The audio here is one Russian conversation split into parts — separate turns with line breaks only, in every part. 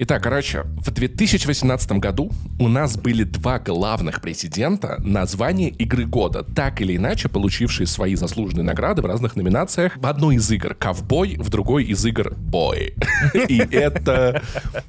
Итак, короче, в 2018 году у нас были два главных претендента на звание игры года, так или иначе получившие свои заслуженные награды в разных номинациях. В одной из игр ковбой, в другой из игр бой. И это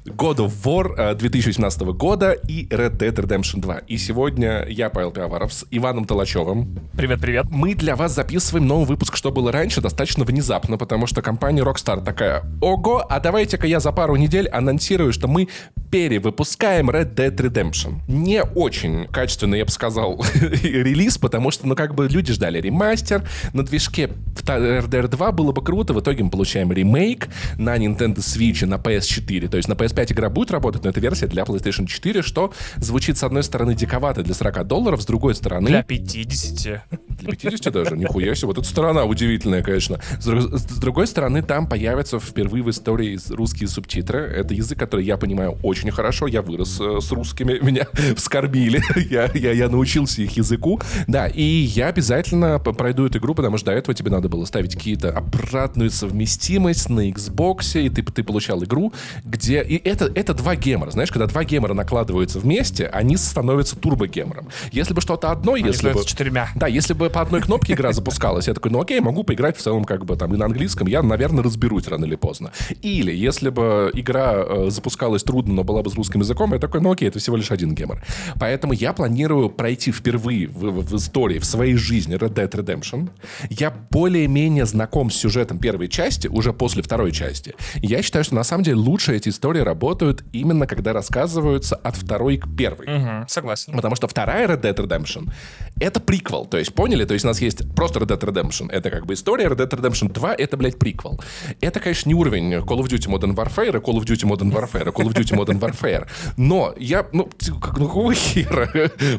God of War 2018 э, года и Red Dead Redemption 2. И сегодня я, Павел Пиаваров, с Иваном Толачевым.
Привет-привет.
Мы для вас записываем новый выпуск «Что было раньше» достаточно внезапно, потому что компания Rockstar такая, ого, а давайте-ка я за пару недель анонсирую, что мы перевыпускаем Red Dead Redemption. Не очень качественный, я бы сказал, релиз, потому что, ну, как бы люди ждали ремастер на движке RDR 2 было бы круто, в итоге мы получаем ремейк на Nintendo Switch на PS4. То есть на PS5 игра будет работать, но это версия для PlayStation 4, что звучит, с одной стороны, диковато для 40 долларов, с другой стороны...
Для 50.
Для 50 даже? Нихуя себе. Вот эта сторона удивительная, конечно. С, с другой стороны, там появятся впервые в истории русские субтитры. Это язык, который я понимаю очень хорошо. Я вырос э, с русскими, меня вскорбили. я, я, я научился их языку. Да, и я обязательно пройду эту игру, потому что до этого тебе надо было ставить какие-то обратную совместимость на Xbox, и ты, ты получал игру, где... И это, это два гемора. Знаешь, когда два гемора накладываются вместе, они становятся турбогемором. Если бы что-то одно,
они
если бы...
четырьмя.
Да, если бы по одной кнопке игра запускалась, я такой, ну окей, могу поиграть в целом как бы там и на английском, я, наверное, разберусь рано или поздно. Или если бы игра э, запускалась трудно, но была бы с русским языком, я такой, ну окей, это всего лишь один гемор. Поэтому я планирую пройти впервые в, в, в истории, в своей жизни Red Dead Redemption. Я более-менее знаком с сюжетом первой части, уже после второй части. Я считаю, что на самом деле лучше эти истории работают именно когда рассказываются от второй к первой.
Угу, согласен.
Потому что вторая Red Dead Redemption — это приквел. То есть, поняли? То есть у нас есть просто Red Dead Redemption. Это как бы история. Red Dead Redemption 2 — это, блядь, приквел. Это, конечно, не уровень Call of Duty Modern Warfare, Call of Duty Modern Warfare, Call of Duty Modern Warfare. Но я, ну, как, ну какого хера?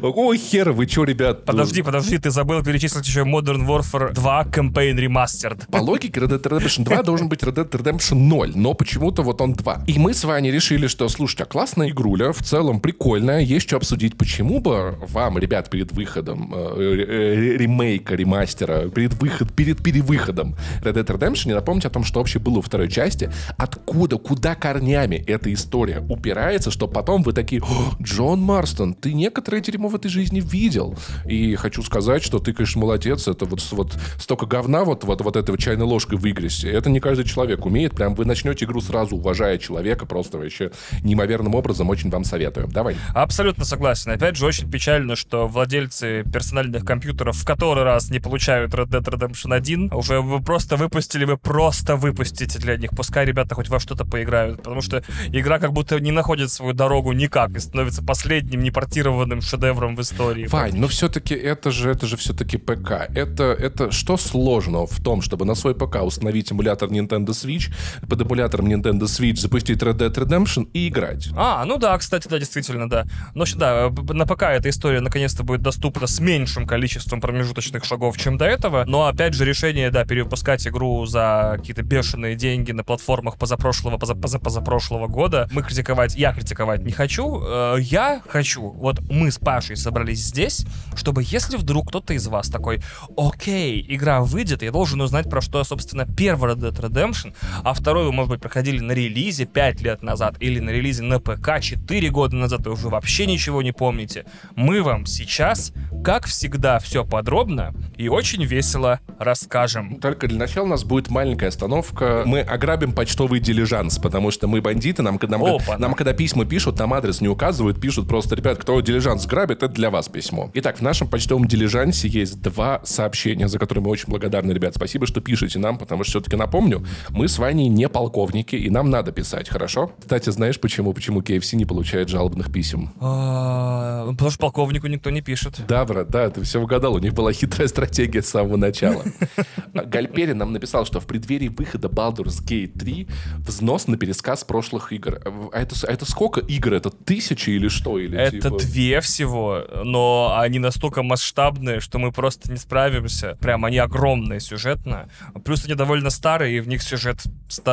Какого хера вы что, ребят?
Подожди, подожди, ты забыл перечислить еще Modern Warfare 2 Campaign Remastered.
По логике Red Dead Redemption 2 должен быть Red Dead Redemption 0, но почему-то вот он 2. И мы с вами решили, что, слушайте, а классная игруля, в целом прикольная, есть что обсудить. Почему бы вам, ребят, перед выходом ремейка, ремастера, перед, выход, перед перевыходом Red Dead Redemption не напомнить о том, что вообще было во второй части, откуда, куда корнями эта история упирается, что потом вы такие, Джон Марстон, ты некоторое дерьмо в этой жизни видел. И хочу сказать, что ты, конечно, молодец. Это вот, вот столько говна вот, вот, вот этой чайной ложкой выгрести. Это не каждый человек умеет. Прям вы начнете игру сразу, уважая человека, просто вообще неимоверным образом. Очень вам советую. Давай.
Абсолютно согласен. Опять же, очень печально, что владельцы персональных компьютеров в который раз не получают Red Dead Redemption 1. Уже вы просто выпустили, вы просто выпустите для них. Пускай ребята хоть во что-то поиграют. Потому что игра как будто не находит свою дорогу никак и становится последним непортированным шедевром в истории.
Вань, но все-таки это же, это же все-таки ПК. Это, это что сложного в том, чтобы на свой ПК установить эмулятор Nintendo Switch, под эмулятором Nintendo Switch запустить Red Dead Redemption и играть?
А, ну да, кстати, да, действительно, да. Но да, на ПК эта история наконец-то будет доступна с меньшим количеством промежуточных шагов, чем до этого. Но опять же решение, да, перевыпускать игру за какие-то бешеные деньги на платформах позапрошлого, поза, поза, позапрошлого года, мы критиковать, я критиковать не хочу. Э, я хочу, вот мы с Пашей собрались здесь, чтобы если вдруг кто-то из вас такой, окей, игра выйдет, я должен узнать про что, собственно, первый Red Dead Redemption, а второй вы, может быть, проходили на релизе 5 лет назад или на релизе на ПК 4 года назад, и уже вообще ничего не помните. Мы вам сейчас, как всегда, все подробно и очень весело расскажем.
Только для начала у нас будет маленькая остановка. Мы ограбим почтовый дилижанс, потому что мы бандиты, нам, нам, нам когда письма пишут, нам адрес не указывают, пишут просто, ребят, кто дилижанс грабит, это для вас письмо. Итак, в нашем почтовом дилижансе есть два сообщения, за которые мы очень благодарны, ребят. Спасибо, что пишете нам, потому что все-таки напомню, мы с Ваней не полковники, и нам надо писать, хорошо? Кстати, знаешь почему? Почему KFC не получает жалобных писем?
А, потому что полковнику никто не пишет.
Да, брат, да, ты все угадал. У них была хитрая стратегия с самого начала. Гальпери нам написал, что в преддверии выхода Baldur's Gate 3 взнос на пересказ прошлых игр. А это, а это сколько игр? Это тысячи или что? Или,
это типа... две всего, но они настолько масштабные, что мы просто не справимся. Прям они огромные сюжетно. Плюс они довольно старые, и в них сюжет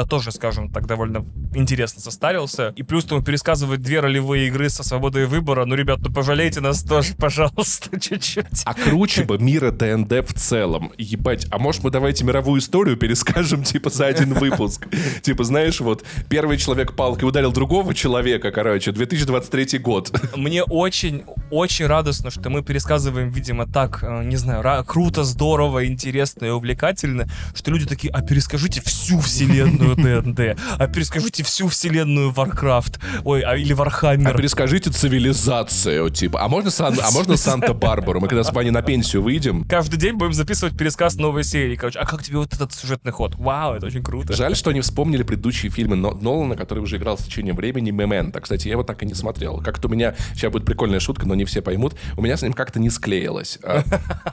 тоже, скажем так, довольно интересно состарился. И плюс там пересказывать две ролевые игры со свободой выбора. Ну, ребят, ну пожалейте нас тоже, пожалуйста, чуть-чуть.
А круче бы мира ДНД в целом. Ебать, а может мы давайте мировую историю перескажем, типа, за один выпуск? Типа, знаешь, вот, первый человек палкой ударил другого человека, короче, 2023 год.
Мне очень, очень радостно, что мы пересказываем, видимо, так, э, не знаю, круто, здорово, интересно и увлекательно, что люди такие, а перескажите всю вселенную ДНД, а перескажите всю вселенную Warcraft, ой, а или
А
Warhammer.
перескажите цивилизацию, типа. А можно, Сан- а можно Санта-Барбару? Мы когда с вами на пенсию выйдем,
Каждый день будем записывать пересказ новой серии, короче. А как тебе вот этот сюжетный ход? Вау, это очень круто.
Жаль, что они вспомнили предыдущие фильмы Но- Нолана, который уже играл с течением времени, «Мементо». Кстати, я его так и не смотрел. Как-то у меня... Сейчас будет прикольная шутка, но не все поймут. У меня с ним как-то не склеилось. А,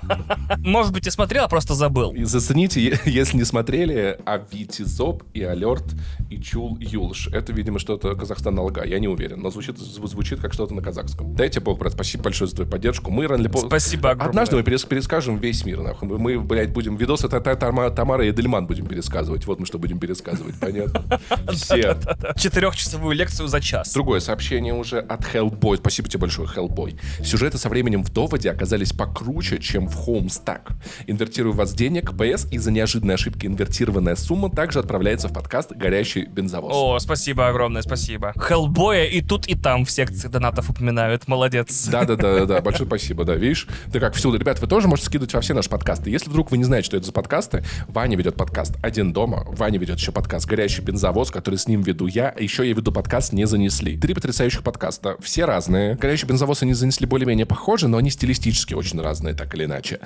Может быть, и смотрел, а просто забыл.
и Зацените, если не смотрели, Авитизоп и Алерт и Чул Юлш. Это, видимо, что-то Казахстан Алга. Я не уверен, но звучит, зв- звучит как что-то на казахском. Дайте бог, брат, спасибо большое за твою поддержку. Мы рано или поздно...
Спасибо огромное.
Однажды мы перес- перескажем весь мир, нахуй. Мы- блядь, будем видосы Та- Та- Тама- Тамара и Эдельман будем пересказывать. Вот мы что будем пересказывать, понятно? Все.
Четырехчасовую лекцию за час.
Другое сообщение уже от Hellboy. Спасибо тебе большое, Hellboy. Сюжеты со временем в доводе оказались покруче, чем в Homestuck. Инвертирую вас денег, ПС, из-за неожиданной ошибки инвертированная сумма также отправляется в подкаст «Горящий бензовоз».
О, спасибо огромное, спасибо. Хеллбоя и тут, и там в секции донатов упоминают. Молодец.
Да, да, да, да, большое спасибо, да, видишь? Ты как всюду. Ребят, вы тоже можете скидывать во все наши подкасты. Если вдруг вы не знаете, что это за подкасты, Ваня ведет подкаст «Один дома», Ваня ведет еще подкаст «Горящий бензовоз», который с ним веду я, а еще я веду подкаст «Не занесли». Три потрясающих подкаста, все разные. «Горящий бензовоз» и «Не занесли» более-менее похожи, но они стилистически очень разные, так или иначе.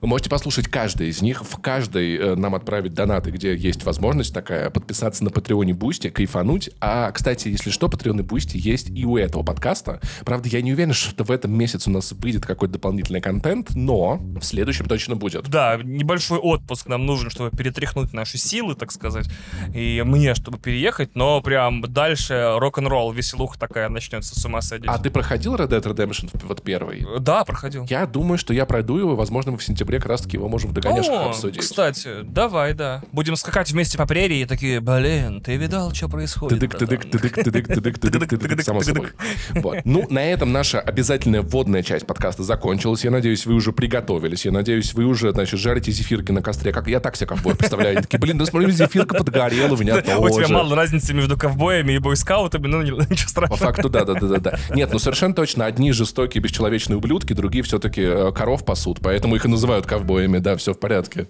Вы можете послушать каждый из них, в каждой э, нам отправить донаты, где есть возможность такая, подписаться на Patreon е Boosty, кайфануть. А, кстати, если что, Patreon и Boosty есть и у этого подкаста. Правда, я не уверен, что в этом месяце у нас выйдет какой-то дополнительный контент, но в следующем точно будет.
Да, небольшой отпуск нам нужен, чтобы перетряхнуть наши силы, так сказать, и мне, чтобы переехать, но прям дальше рок-н-ролл, веселуха такая начнется с ума сойдешь.
А ты проходил Red Dead Redemption вот первый?
Да, проходил.
Я думаю, что я пройду его, возможно, мы в сентябре как раз-таки его можем в догоняшках обсудить.
кстати, давай, да. Будем скакать вместе по прерии и такие, блин, ты видал, что происходит?
Тыдык, тыдык,
братан?»
тыдык, тыдык, тыдык, тыдык, тыдык, само собой. Вот. Ну, на этом наша обязательная вводная часть подкаста закончилась. Я надеюсь, вы уже приготовились. Я надеюсь, вы уже, значит, жарите зефирки на костре. Как я так себе ковбой представляю. Такие, блин, да смотри, зефирка подгорела, у меня
У тебя
тоже.
мало разницы между ковбоями и бойскаутами, ну ничего
По
страшного.
факту, да, да, да, да, да. Нет, ну совершенно точно. Одни жестокие, бесчеловечные ублюдки, другие все-таки э, коров пасут, поэтому их и называют ковбоями. Да, все в порядке.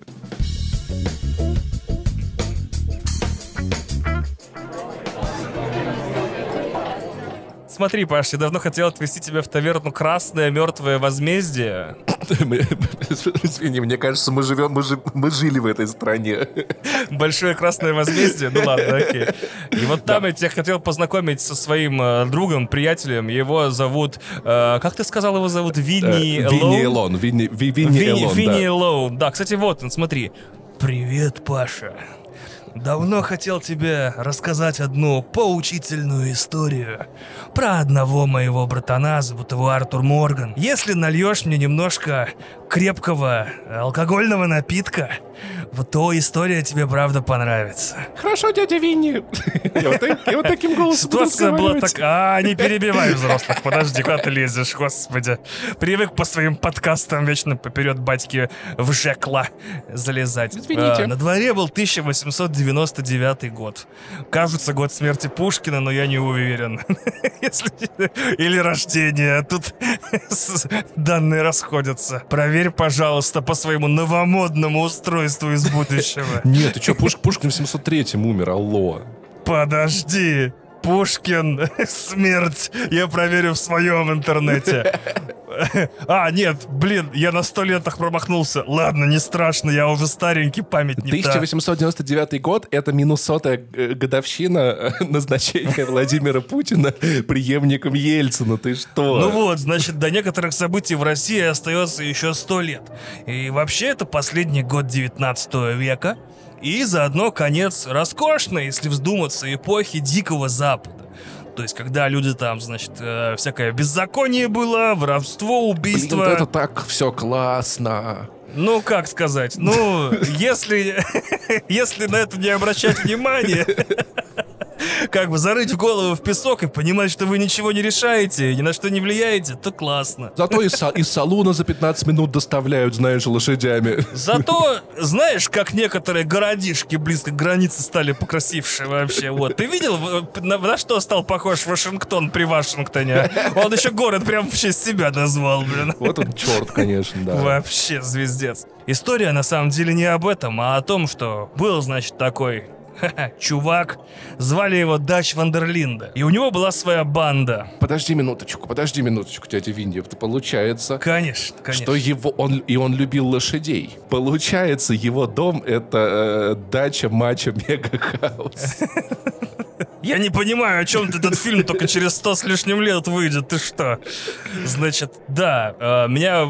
Смотри, Паш, я давно хотел отвезти тебя в таверну «Красное мертвое возмездие».
Извини, мне кажется, мы живем, мы, жи- мы жили в этой стране.
Большое красное возмездие? Ну ладно, окей. И вот там я тебя хотел познакомить со своим э, другом, приятелем. Его зовут... э, как ты сказал его зовут? Винни
Э, Винни? Элон. Винни Ви- Винни
Винни,
Элон,
Винни
да.
Лоу. Да, кстати, вот он, смотри. Привет, Паша. Давно хотел тебе рассказать одну поучительную историю про одного моего братана, зовут его Артур Морган. Если нальешь мне немножко крепкого алкогольного напитка, вот то история тебе правда понравится.
Хорошо, дядя Винни. Я вот таким голосом
Ситуация была так... А, не перебивай взрослых. Подожди, куда ты лезешь, господи. Привык по своим подкастам вечно поперед батьки в жекла залезать.
Извините.
А, на дворе был 1899 год. Кажется, год смерти Пушкина, но я не уверен. Или рождение. Тут с- данные расходятся. Проверь, пожалуйста, по своему новомодному устройству из будущего.
Нет, ты что, Пуш- Пушкин в 703-м умер, алло.
Подожди. Пушкин, смерть, я проверю в своем интернете. А, нет, блин, я на сто летах промахнулся. Ладно, не страшно, я уже старенький, память не та.
1899 год — это минусотая э, годовщина э, назначения Владимира Путина преемником Ельцина. Ты что?
Ну вот, значит, до некоторых событий в России остается еще сто лет. И вообще это последний год 19 века. И заодно конец роскошной, если вздуматься, эпохи Дикого Запада. То есть, когда люди там, значит, э, всякое беззаконие было, воровство,
Блин,
убийство.
вот это так все классно.
Ну, как сказать? Ну, если, если на это не обращать внимания, как бы зарыть в голову в песок и понимать, что вы ничего не решаете, ни на что не влияете, то классно.
Зато из, из салуна за 15 минут доставляют, знаешь, лошадями.
Зато, знаешь, как некоторые городишки близко к границе стали покрасившие вообще. Вот. Ты видел, на, на что стал похож Вашингтон при Вашингтоне? Он еще город прям в честь себя назвал, блин.
Вот он черт, конечно, да.
Вообще звездец. История на самом деле не об этом, а о том, что был, значит, такой ха-ха, чувак, звали его Дач Вандерлинда. И у него была своя банда.
Подожди минуточку, подожди минуточку, дядя Винди. Это получается,
Конечно, конечно.
что его он и он любил лошадей. Получается, его дом это э, дача матча mega house.
Я не понимаю, о чем этот фильм только через сто с лишним лет выйдет. Ты что? Значит, да, э, меня...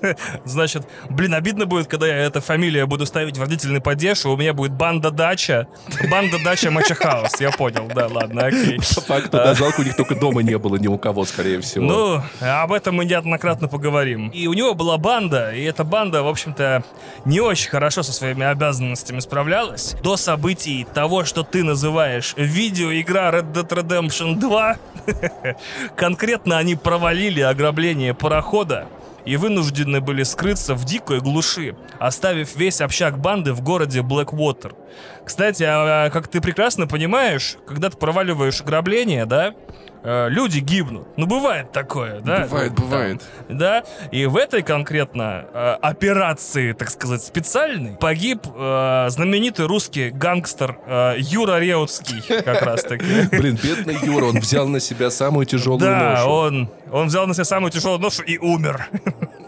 Значит, блин, обидно будет, когда я эту фамилию буду ставить в родительный падеж, и у меня будет банда дача. Банда дача Мача Хаус. Я понял, да, ладно, окей.
По факту, да, жалко, у них только дома не было ни у кого, скорее всего.
Ну, об этом мы неоднократно поговорим. И у него была банда, и эта банда, в общем-то, не очень хорошо со своими обязанностями справлялась. До событий того, что ты называешь видеоигра Red Dead Redemption 2, конкретно они провалили ограбление парохода и вынуждены были скрыться в дикой глуши, оставив весь общак банды в городе Блэквотер. Кстати, а, как ты прекрасно понимаешь, когда ты проваливаешь ограбление, да, э, люди гибнут. Ну, бывает такое, да?
Бывает,
там,
бывает.
да, и в этой конкретно э, операции, так сказать, специальной, погиб э, знаменитый русский гангстер э, Юра Реутский, как раз таки.
Блин, бедный Юра, он взял на себя самую тяжелую
Да,
ношу.
он, он взял на себя самую тяжелую ношу и умер.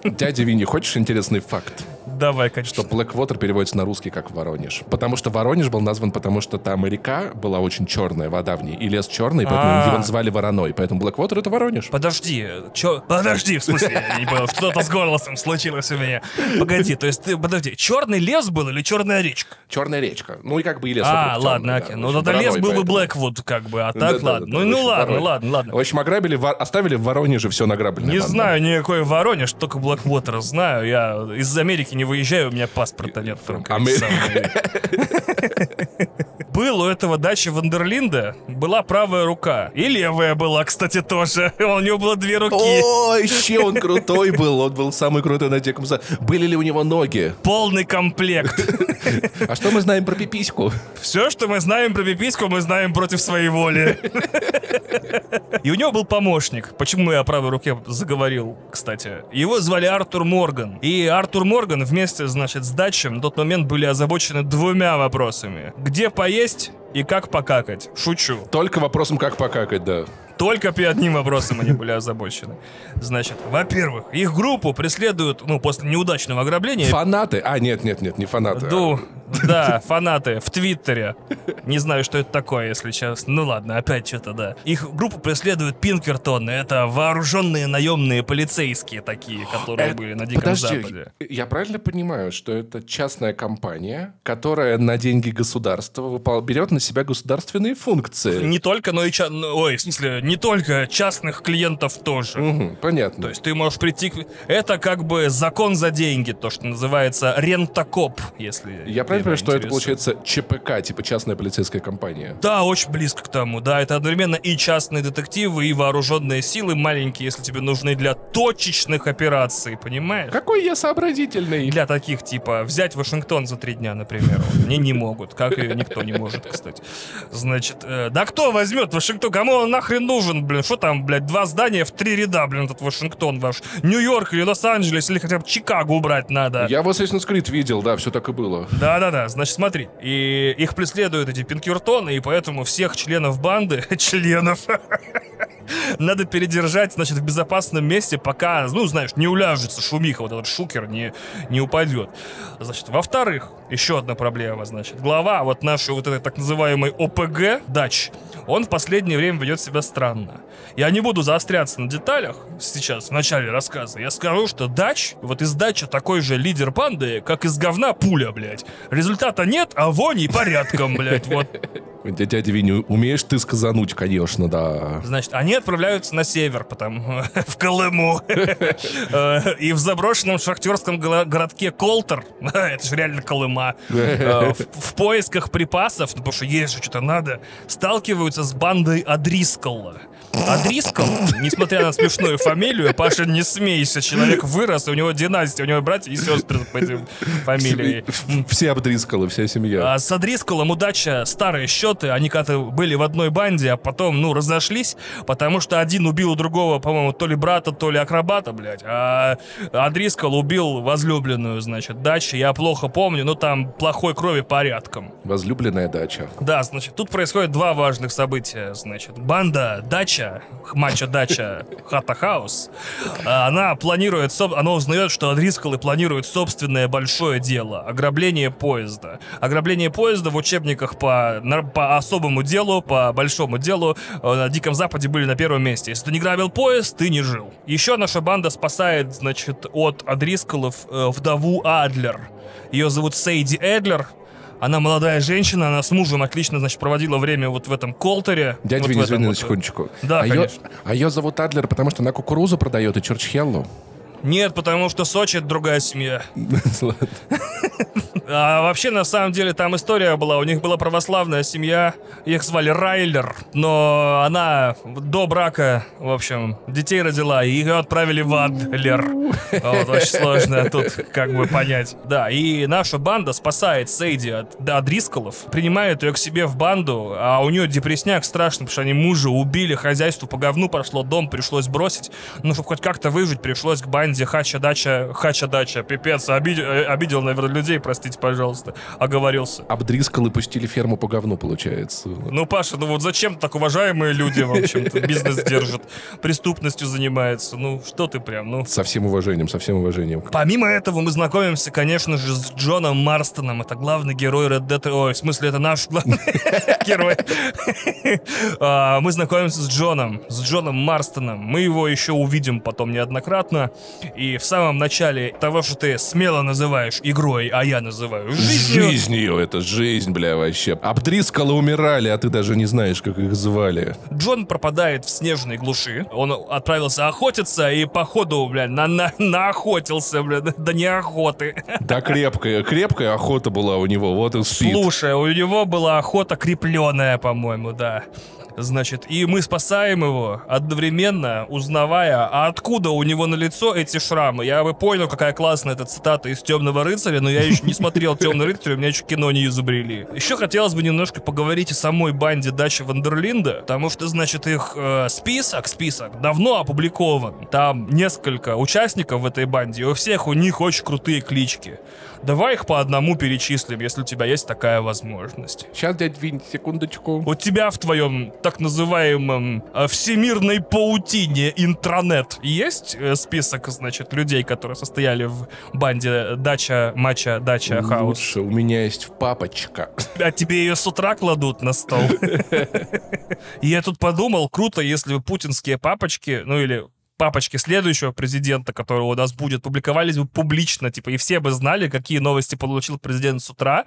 Дядя Винни, хочешь интересный факт?
Давай, конечно.
Что Blackwater переводится на русский как Воронеж. Потому что Воронеж был назван, потому что там река была очень черная, вода в ней, и лес черный, поэтому
А.
его называли Вороной. Поэтому Blackwater — это Воронеж.
Подожди, чё? Подожди, в смысле, я не понял, что-то с голосом случилось у меня. Погоди, то есть ты, подожди, черный лес был или черная речка?
Черная речка. Ну и как бы и лес
А, ладно, окей. Ну тогда лес был бы. Блэквуд, как бы, а так ладно. Ну, ну ладно, ладно, ладно.
В общем, ограбили, оставили в Воронеже все награбленное.
Не знаю никакой Воронеж, только Блэквотер знаю. Я из Америки не выезжаю, у меня паспорта нет.
Америка.
самое. Был у этого дачи Вандерлинда, была правая рука. И левая была, кстати, тоже. У него было две руки.
О, еще он крутой был. Он был самый крутой на Западе. Были ли у него ноги?
Полный комплект.
А что мы знаем про пипиську?
Все, что мы знаем про пипиську, мы знаем против своей воли. И у него был помощник. Почему я о правой руке заговорил, кстати? Его звали Артур Морган. И Артур Морган вместе, значит, с Датчем на тот момент были озабочены двумя вопросами. Где поесть и как покакать? Шучу.
Только вопросом, как покакать, да.
Только одним вопросам они были озабочены. Значит, во-первых, их группу преследуют, ну, после неудачного ограбления,
Фанаты? А, нет, нет, нет, не фанаты.
Ду, да, фанаты в Твиттере. Не знаю, что это такое, если честно. Ну ладно, опять что-то, да. Их группу преследуют Пинкертоны. Это вооруженные наемные полицейские такие, которые
Э,
были на Диком
Подожди,
Западе.
я правильно понимаю, что это частная компания, которая на деньги государства берет на себя государственные функции?
Не только, но и... ча- ну, Ой, в смысле, не только частных клиентов тоже.
Мгм, понятно.
То есть ты можешь прийти... к- Это как бы закон за деньги, то, что называется рентакоп, если...
я правильно понимаю, что это получается ЧПК, типа частная полицейская компания?
Да, очень близко к тому. Да, это одновременно и частные детективы, и вооруженные силы маленькие, если тебе нужны для точечных операций, понимаешь?
Какой я сообразительный.
Для таких, типа, взять Вашингтон за три дня, например. Они не могут, как и никто не может, кстати. Значит, э, да кто возьмет Вашингтон? Кому он нахрен нужен, блин? Что там, блядь, два здания в три ряда, блин, этот Вашингтон ваш? Нью-Йорк или Лос-Анджелес, или хотя бы Чикаго убрать надо?
Я в Assassin's Creed видел, да, все так и было.
Да-да-да, значит, смотри, и их преследуют эти пинкертоны, и поэтому всех членов банды, членов, надо передержать, значит, в безопасном месте, пока, ну, знаешь, не уляжется шумиха, вот этот шукер не, не упадет. Значит, во-вторых, еще одна проблема, значит, глава вот нашей вот этой так называемой ОПГ, Дач, он в последнее время ведет себя странно. Я не буду заостряться на деталях сейчас, в начале рассказа. Я скажу, что Дач, вот из Дача такой же лидер банды, как из говна пуля, блядь. Результата нет, а вони порядком, блядь, вот.
Дядя Винни, умеешь ты сказануть, конечно, да.
Значит, они отправляются на север, потому в Колыму. Э, И в заброшенном шахтерском городке Колтер, это же реально Колыма, э, в поисках припасов, ну, потому что есть же что-то надо, сталкиваются с бандой Адрискала. Адрискал, несмотря на смешную фамилию, Паша, не смейся, человек вырос, у него династия, у него братья и сестры по этим фамилии.
Все обдрискалы, вся семья.
А с Адрискалом удача старые счеты. Они когда-то были в одной банде, а потом, ну, разошлись, потому что один убил у другого, по-моему, то ли брата, то ли акробата, блядь. А Адрискал убил возлюбленную, значит, дачи. Я плохо помню, но там плохой крови порядком.
Возлюбленная дача.
Да, значит, тут происходит два важных события. Значит, банда Дача, Дача, Хата Хаус, а, она планирует, она узнает, что Адрискалы планируют собственное большое дело — ограбление поезда. Ограбление поезда в учебниках по, по особому делу, по большому делу э, на Диком Западе были на первом месте. Если ты не грабил поезд, ты не жил. Еще наша банда спасает, значит, от Адрискалов э, вдову Адлер. Ее зовут Сейди Эдлер, она молодая женщина, она с мужем отлично, значит, проводила время вот в этом колтере.
Дядя
вот
Винни, извини на
вот.
секундочку.
Да,
а ее,
конечно.
а ее зовут Адлер, потому что она кукурузу продает и Чурчхеллу.
Нет, потому что Сочи это другая семья. А вообще, на самом деле, там история была. У них была православная семья. Их звали Райлер. Но она до брака, в общем, детей родила. И ее отправили в Адлер. Вот, очень сложно тут как бы понять. Да, и наша банда спасает Сейди от да, Дрисколов. Принимает ее к себе в банду. А у нее депресняк страшный, потому что они мужа убили. Хозяйство по говну пошло. Дом пришлось бросить. Ну, чтобы хоть как-то выжить, пришлось к банде Хача-Дача. Хача-Дача. Пипец, обидел, э, обидел, наверное, людей, простите, пожалуйста. Оговорился.
Обдрискалы пустили ферму по говну, получается.
Ну, Паша, ну вот зачем так уважаемые люди, в общем-то, бизнес держат, преступностью занимаются. Ну, что ты прям, ну...
Со всем уважением, со всем уважением.
Помимо этого мы знакомимся, конечно же, с Джоном Марстоном. Это главный герой Red Dead... Ой, в смысле, это наш главный герой. А, Мы знакомимся с Джоном, с Джоном Марстоном. Мы его еще увидим потом неоднократно. И в самом начале того, что ты смело называешь игрой, а я называю жизнью...
Жизнью, это жизнь, бля, вообще. Обдрискалы умирали, а ты даже не знаешь, как их звали.
Джон пропадает в снежной глуши. Он отправился охотиться и походу, бля, на, на, наохотился, бля, до неохоты.
Да, крепкая, крепкая охота была у него, вот и спит.
Слушай, у него была охота крепленная, по-моему, да. Значит, и мы спасаем его, одновременно узнавая, а откуда у него на лицо эти шрамы. Я бы понял, какая классная эта цитата из Темного рыцаря, но я еще не смотрел Темный рыцарь, у меня еще кино не изобрели. Еще хотелось бы немножко поговорить о самой банде Дачи Вандерлинда, потому что, значит, их э, список, список давно опубликован. Там несколько участников в этой банде, и у всех у них очень крутые клички. Давай их по одному перечислим, если у тебя есть такая возможность.
Сейчас, дядь Винь, секундочку.
У тебя в твоем так называемом э, всемирной паутине интранет есть э, список, значит, людей, которые состояли в банде Дача, Мача, Дача, Хаус?
Лучше, у меня есть папочка.
А тебе ее с утра кладут на стол? Я тут подумал, круто, если путинские папочки, ну или папочки следующего президента, которого у нас будет, публиковались бы публично, типа, и все бы знали, какие новости получил президент с утра,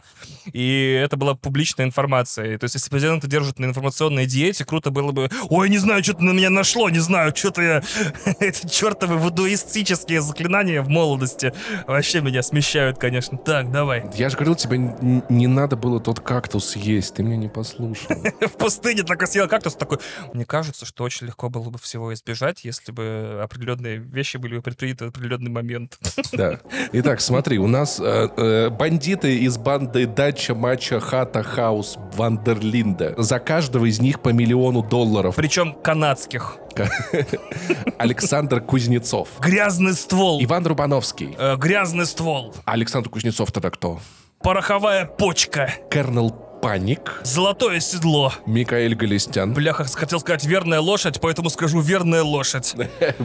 и это была публичная информация. И То есть, если президента держат на информационной диете, круто было бы, ой, не знаю, что-то на меня нашло, не знаю, что-то я... Эти чертовы вудуистические заклинания в молодости вообще меня смещают, конечно. Так, давай.
Я же говорил тебе, не надо было тот кактус есть, ты меня не послушал.
в пустыне так съел кактус такой. Мне кажется, что очень легко было бы всего избежать, если бы определенные вещи были бы предприняты в определенный момент.
Да. Итак, смотри, у нас э, э, бандиты из банды Дача, Мача, Хата, Хаус, Вандерлинда. За каждого из них по миллиону долларов.
Причем канадских.
Александр Кузнецов.
Грязный ствол.
Иван Рубановский.
Э, грязный ствол.
Александр Кузнецов тогда кто?
Пороховая почка.
Кернел Паник.
Золотое седло.
Микаэль Галистян.
Бляха, хотел сказать верная лошадь, поэтому скажу верная лошадь.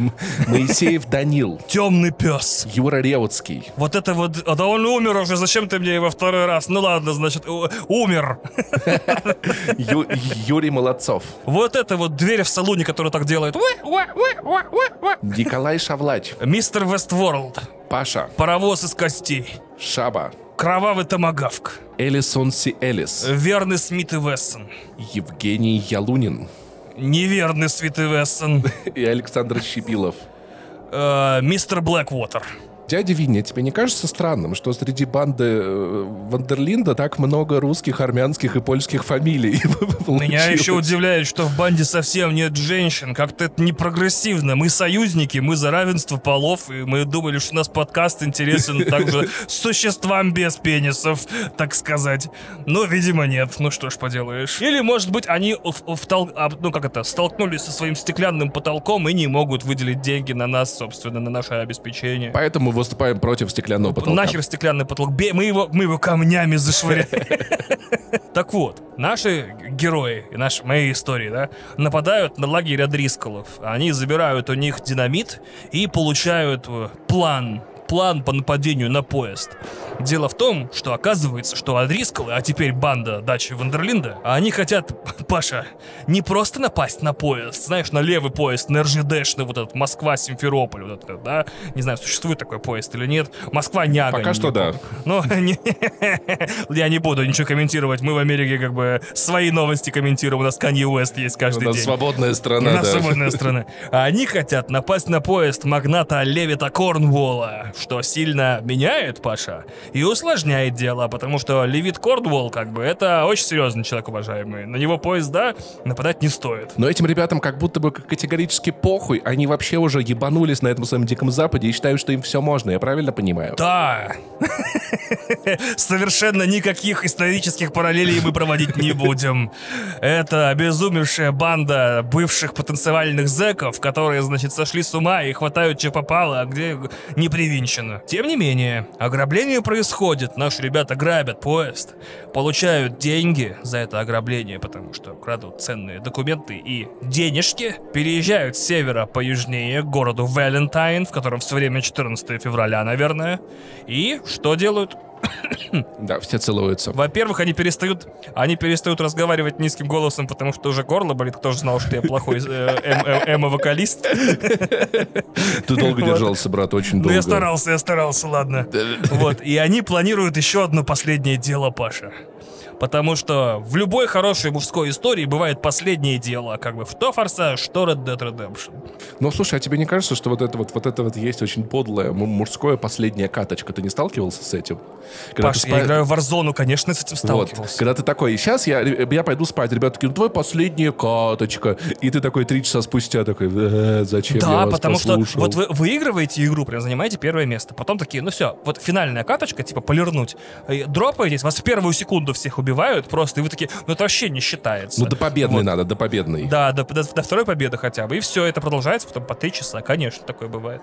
Моисеев Данил.
Темный пес.
Юра Реутский.
Вот это вот... А да он умер уже, зачем ты мне его второй раз? Ну ладно, значит, умер.
Юрий Молодцов.
Вот это вот дверь в салоне, которая так делает.
Николай Шавлач.
Мистер Вестворлд.
Паша.
Паровоз из костей.
Шаба.
Кровавый томагавк.
Элисон Си Элис.
Верный Смит и Вессон.
Евгений Ялунин.
Неверный Смит и Вессон.
И Александр Щепилов.
Э, Мистер Блэквотер.
Дядя Винни, тебе не кажется странным, что среди банды э, Вандерлинда так много русских, армянских и польских фамилий
Меня еще удивляет, что в банде совсем нет женщин. Как-то это не прогрессивно. Мы союзники, мы за равенство полов, и мы думали, что у нас подкаст интересен также существам без пенисов, так сказать. Но, видимо, нет. Ну что ж поделаешь. Или, может быть, они а, ну как это, столкнулись со своим стеклянным потолком и не могут выделить деньги на нас, собственно, на наше обеспечение.
Поэтому выступаем против стеклянного потолка.
Нахер стеклянный потолок. Бе- мы, его, мы его камнями зашвыряем. Так вот, наши герои наши, мои истории, да, нападают на лагерь Адрискалов. Они забирают у них динамит и получают э, план план по нападению на поезд. Дело в том, что оказывается, что Адрискалы, а теперь банда дачи Вандерлинда, они хотят, Паша, не просто напасть на поезд, знаешь, на левый поезд, на РЖДшный, вот этот Москва-Симферополь, вот этот, да, не знаю, существует такой поезд или нет, Москва-Няга.
Пока что да.
Ну, я не буду ничего комментировать. Мы в Америке как бы свои новости комментируем. У нас Канье Уэст есть
У
каждый
нас
день.
свободная
У
страна,
нас
да.
свободная страна. Они хотят напасть на поезд магната Левита Корнволла, что сильно меняет Паша и усложняет дело, потому что Левит Корнволл, как бы, это очень серьезный человек, уважаемый. На него поезда нападать не стоит.
Но этим ребятам как будто бы категорически похуй. Они вообще уже ебанулись на этом своем Диком Западе и считают, что им все можно. Я правильно понимаю?
Да. Совершенно никаких исторических параллелей мы проводить не будем. Это обезумевшая банда бывших потенциальных зэков, которые, значит, сошли с ума и хватают че попало, а где не привинчено. Тем не менее, ограбление происходит. Наши ребята грабят поезд, получают деньги за это ограбление, потому что крадут ценные документы и денежки, переезжают с севера по южнее к городу Валентайн, в котором все время 14 февраля, наверное. И что делают?
Да, все целуются.
Во-первых, они перестают, они перестают разговаривать низким голосом, потому что уже горло болит. Кто же знал, что я плохой э, эм- э, эмо-вокалист?
Ты долго держался, брат, очень
Ну,
долго.
я старался, я старался, ладно. Вот, и они планируют еще одно последнее дело, Паша. Потому что в любой хорошей мужской истории бывает последнее дело, как бы что Форсаж, что Red Dead Redemption.
Ну, слушай, а тебе не кажется, что вот это вот, вот это вот есть очень подлая м- мужское последняя каточка? Ты не сталкивался с этим? Когда
Паш,
ты
я
спа-
играю в Warzone, конечно, с этим
Вот,
сталкивался.
когда ты такой, сейчас я, я пойду спать, ребята такие, ну твоя последняя каточка. И ты такой три часа спустя такой, «Э, зачем я
Да,
вас
потому
послушал?»
что вот вы выигрываете игру, прям занимаете первое место. Потом такие, ну все, вот финальная каточка, типа полирнуть. И Дропаетесь, вас в первую секунду всех убивают просто, и вы такие, ну это вообще не считается.
Ну, до победной
Вот.
надо, до победной.
Да, до, до- до второй победы хотя бы. И все, это продолжается потом по три часа. Конечно, такое бывает.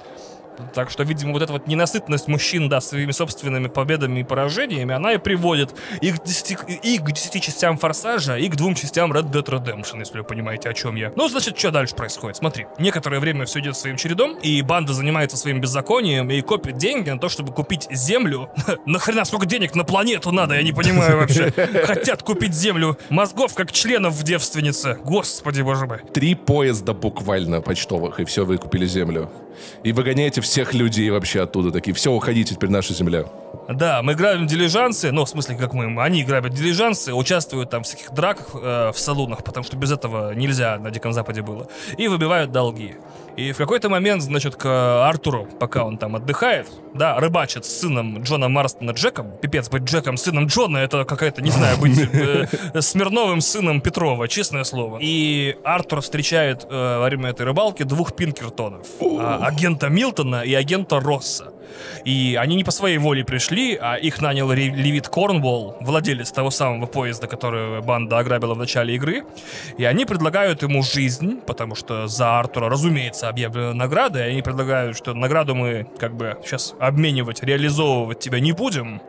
Так что, видимо, вот эта вот ненасытность мужчин, да, своими собственными победами и поражениями, она и приводит и к 10, и к 10 частям Форсажа, и к двум частям Red Dead Redemption, если вы понимаете, о чем я. Ну, значит, что дальше происходит? Смотри, некоторое время все идет своим чередом, и банда занимается своим беззаконием и копит деньги на то, чтобы купить землю. Нахрена сколько денег на планету надо, я не понимаю вообще. Хотят купить землю мозгов, как членов в девственнице. Господи, боже мой.
Три поезда буквально почтовых, и все, выкупили землю. И выгоняете всех людей вообще оттуда. Такие, все, уходите, теперь наша земля.
Да, мы грабим дилижансы, ну, в смысле, как мы, они грабят дилижансы, участвуют там в всяких драках э, в салунах, потому что без этого нельзя на Диком Западе было, и выбивают долги. И в какой-то момент, значит, к Артуру, пока он там отдыхает, да, рыбачит с сыном Джона Марстона Джеком, пипец, быть Джеком сыном Джона, это какая-то, не знаю, быть э, Смирновым сыном Петрова, честное слово. И Артур встречает э, во время этой рыбалки двух Пинкертонов, а, агента Милтона и агента Росса. И они не по своей воле пришли, а их нанял Левит Корнволл, владелец того самого поезда, который банда ограбила в начале игры. И они предлагают ему жизнь, потому что за Артура, разумеется, объявлена награда, и они предлагают, что награду мы как бы сейчас обменивать, реализовывать тебя не будем,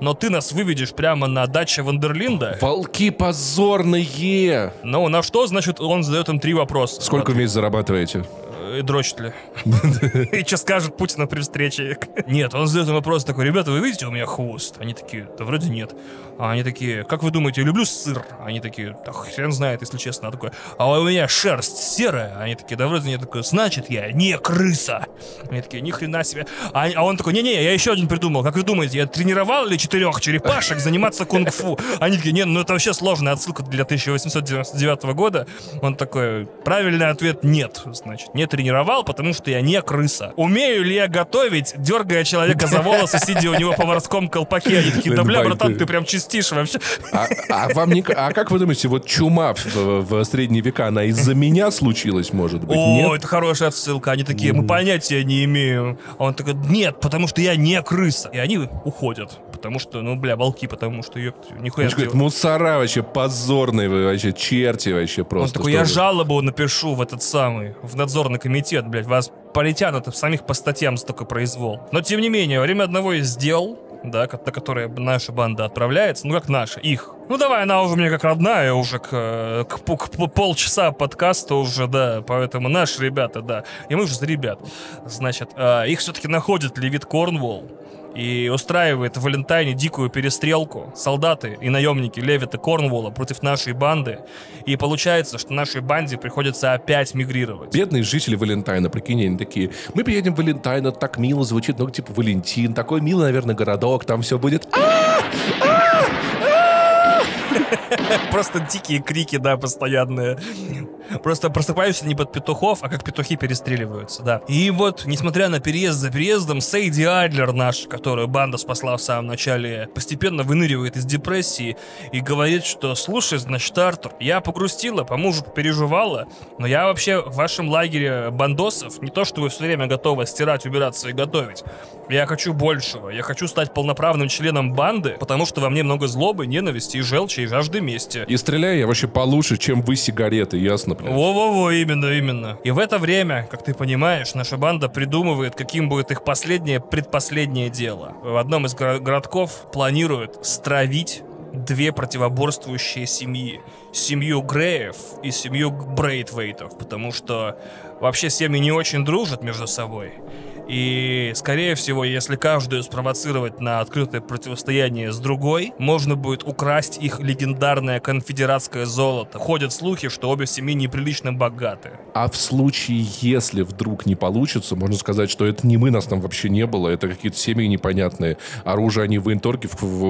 но ты нас выведешь прямо на даче Вандерлинда.
Волки позорные!
Ну, на что, значит, он задает им три вопроса.
Сколько в месяц зарабатываете?
Э, дрочит ли? И что скажет Путину при встрече? Нет, он задает вопрос такой, ребята, вы видите у меня хвост? Они такие, да вроде нет. А они такие, как вы думаете, я люблю сыр? Они такие, да хрен знает, если честно. А такой, а у меня шерсть серая? Они такие, да вроде нет. Такой, значит, я не крыса. Они такие, ни хрена себе. А, а он такой, не-не, я еще один придумал. Как вы думаете, я тренировал ли четырех черепашек заниматься кунг-фу? Они такие, нет, ну это вообще сложная отсылка для 1899 года. Он такой, правильный ответ нет. Значит, не тренировал, потому что я не крыса. Умею ли я готовить, дергая человека за волосы, сидя у него по морском колпаке? Они такие, да бля, братан, ты прям чистишь вообще.
А, а вам не, а как вы думаете, вот чума в, в средние века, она из-за меня случилась, может быть?
О,
нет?
это хорошая отсылка. Они такие, мы понятия не имеем. А он такой, нет, потому что я не крыса. И они уходят. Потому что, ну, бля, волки, потому что, ёпт, нихуя
Он говорит, мусора вообще позорные вы вообще, черти вообще
Он
просто.
такой,
что
я
вы».
жалобу напишу в этот самый, в надзорный комитет, блядь, вас полетят самих по статьям за такой произвол. Но, тем не менее, во время одного из дел, да, на которое наша банда отправляется, ну как наша, их. Ну давай, она уже мне как родная, уже к, э, к, к пу- полчаса подкаста уже, да, поэтому наши ребята, да. И мы уже за ребят. Значит, а, их все-таки находит Левит Корнволл и устраивает в Валентайне дикую перестрелку. Солдаты и наемники Левита Корнволла против нашей банды. И получается, что нашей банде приходится опять мигрировать.
Бедные жители Валентайна, прикинь, они такие, мы приедем в Валентайн, это так мило звучит, ну, типа, Валентин, такой милый, наверное, городок, там все будет... «А!»
Просто дикие крики, да, постоянные. Просто просыпаешься не под петухов, а как петухи перестреливаются, да. И вот, несмотря на переезд за переездом, Сейди Адлер наш, которую банда спасла в самом начале, постепенно выныривает из депрессии и говорит, что «Слушай, значит, Артур, я погрустила, по мужу переживала, но я вообще в вашем лагере бандосов не то, что вы все время готовы стирать, убираться и готовить. Я хочу большего. Я хочу стать полноправным членом банды, потому что во мне много злобы, ненависти и желчи и жажды мести.
И стреляю я вообще получше, чем вы сигареты, ясно, блядь?
Во-во-во, именно, именно. И в это время, как ты понимаешь, наша банда придумывает, каким будет их последнее, предпоследнее дело. В одном из горо- городков планируют стравить две противоборствующие семьи. Семью Греев и семью Брейтвейтов, потому что вообще семьи не очень дружат между собой. И, скорее всего, если каждую спровоцировать на открытое противостояние с другой, можно будет украсть их легендарное конфедератское золото. Ходят слухи, что обе семьи неприлично богаты.
А в случае, если вдруг не получится, можно сказать, что это не мы, нас там вообще не было, это какие-то семьи непонятные. Оружие они в военторге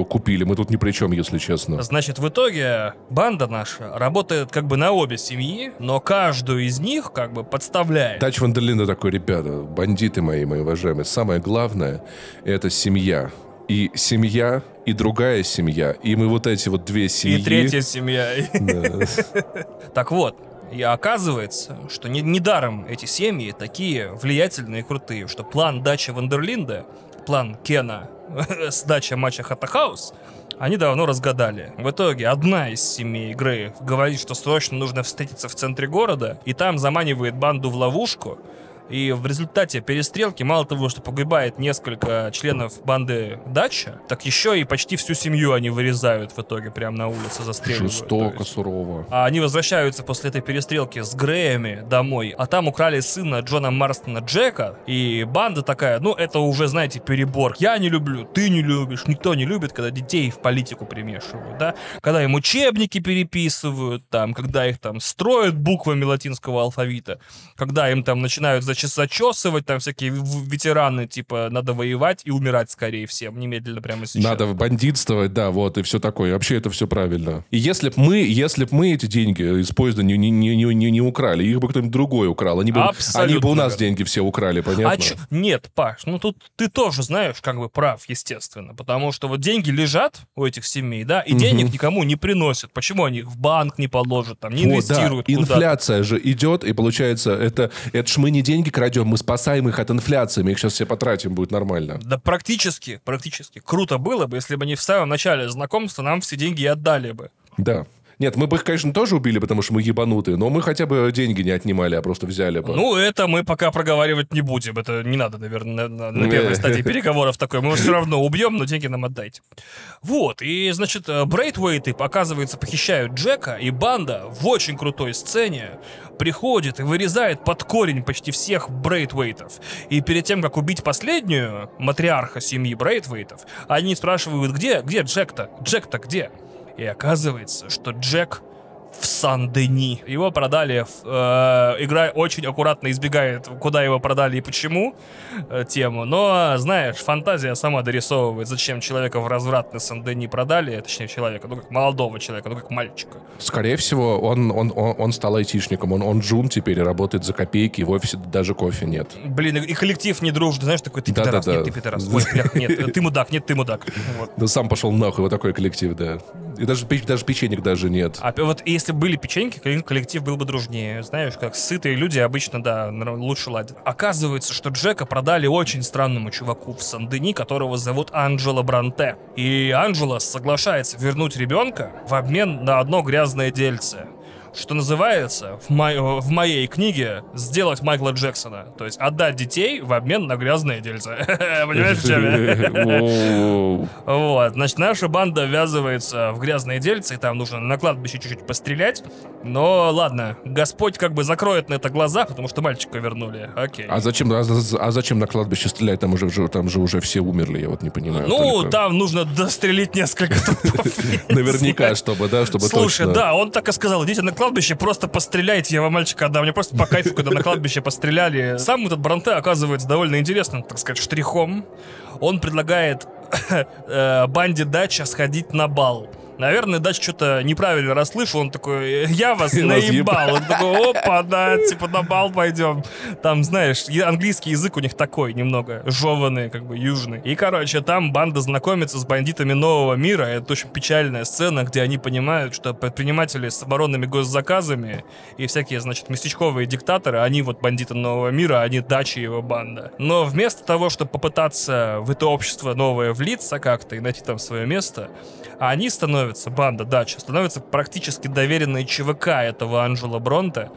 купили, мы тут ни при чем, если честно.
Значит, в итоге банда наша работает как бы на обе семьи, но каждую из них как бы подставляет.
Дач Вандерлинда такой, ребята, бандиты мои, мои уважаемые, самое главное — это семья. И семья, и другая семья, и мы вот эти вот две семьи...
И третья семья. Так вот, и оказывается, что не- недаром эти семьи такие влиятельные и крутые, что план дачи Вандерлинда, план Кена с дача матча Хаттахаус, они давно разгадали. В итоге одна из семей Греев говорит, что срочно нужно встретиться в центре города, и там заманивает банду в ловушку, и в результате перестрелки мало того, что погибает несколько членов банды Дача, так еще и почти всю семью они вырезают в итоге прямо на улице застреливают. То
Жестоко, сурово.
а они возвращаются после этой перестрелки с Греями домой, а там украли сына Джона Марстона Джека, и банда такая, ну это уже, знаете, перебор. Я не люблю, ты не любишь, никто не любит, когда детей в политику примешивают, да? Когда им учебники переписывают, там, когда их там строят буквами латинского алфавита, когда им там начинают зач- зачесывать, там всякие ветераны, типа, надо воевать и умирать скорее всем, немедленно прямо сейчас.
Надо бандитствовать, да, вот, и все такое. Вообще это все правильно. И если б мы, если б мы эти деньги из поезда не, не, не, не, не- украли, их бы кто-нибудь другой украл, они бы,
Абсолютно
они бы у нас
верно.
деньги все украли, понятно?
А чё? Нет, Паш, ну тут ты тоже знаешь, как бы прав, естественно. Потому что вот деньги лежат у этих семей, да, и
Мгм.
денег никому не приносят. Почему они их в банк не положат, там, не
Вот, да,
инвестируют куда-то?
инфляция же идет, и получается, это, это ж мы не деньги крадем, мы спасаем их от инфляции, мы их сейчас все потратим, будет нормально.
Да практически, практически. Круто было бы, если бы они в самом начале знакомства нам все деньги отдали бы.
Да. Нет, мы бы их, конечно, тоже убили, потому что мы ебанутые, но мы хотя бы деньги не отнимали, а просто взяли бы.
Ну, это мы пока проговаривать не будем. Это не надо, наверное, на, на первой стадии переговоров такой. Мы все равно убьем, но деньги нам отдайте. Вот, и, значит, э, Брейтвейты, оказывается, похищают Джека, и банда в очень крутой сцене приходит и вырезает под корень почти всех Брейтвейтов. И перед тем, как убить последнюю матриарха семьи Брейтвейтов, они спрашивают, где, где Джек-то? Джек-то где? И оказывается, что Джек в Сан-Дени. Его продали, э, игра очень аккуратно избегает, куда его продали и почему э, тему. Но, знаешь, фантазия сама дорисовывает, зачем человека в развратный Сан-Дени продали, точнее человека, ну как молодого человека, ну как мальчика.
Скорее всего, он, он, он, он стал айтишником, он, он джун теперь работает за копейки, и в офисе даже кофе нет.
Блин, и коллектив не дружит, знаешь, такой, ты пидорас, нет, ты пидорас, ой, нет, ты мудак, нет, ты мудак. Вот.
Да сам пошел нахуй, вот такой коллектив, да. И даже, даже печенек даже нет.
А вот если были печеньки, коллек- коллектив был бы дружнее. Знаешь, как сытые люди обычно, да, лучше ладят. Оказывается, что Джека продали очень странному чуваку в Сан-Дени, которого зовут Анджело Бранте. И Анджело соглашается вернуть ребенка в обмен на одно грязное дельце. Что называется в, мо- в моей книге «Сделать Майкла Джексона». То есть отдать детей в обмен на грязное дельце. Понимаешь, в чем я? Вот, значит, наша банда ввязывается в грязные дельцы, и там нужно на кладбище чуть-чуть пострелять. Но ладно, Господь как бы закроет на это глаза, потому что мальчика вернули. Окей.
А зачем, а, а зачем на кладбище стрелять? Там уже, же- там же уже все умерли, я вот не понимаю.
ну,
только.
там нужно дострелить несколько трупов.
Наверняка, чтобы, да, чтобы
Слушай, да, он так и сказал, идите на кладбище, просто постреляйте, я вам мальчика отдам. Мне просто по кайфу, когда на кладбище постреляли. Сам этот Бронте оказывается довольно интересным, так сказать, штрихом. Он предлагает э, банде Дача сходить на бал. Наверное, Дач что-то неправильно расслышал. Он такой, я вас наебал. Он такой, опа, да, типа на бал пойдем. Там, знаешь, английский язык у них такой немного жеванный, как бы южный. И, короче, там банда знакомится с бандитами нового мира. Это очень печальная сцена, где они понимают, что предприниматели с оборонными госзаказами и всякие, значит, местечковые диктаторы, они вот бандиты нового мира, они Дачи и его банда. Но вместо того, чтобы попытаться в это общество новое влиться как-то и найти там свое место, они становятся, банда Дача, становятся практически доверенные ЧВК этого Анджела Бронте,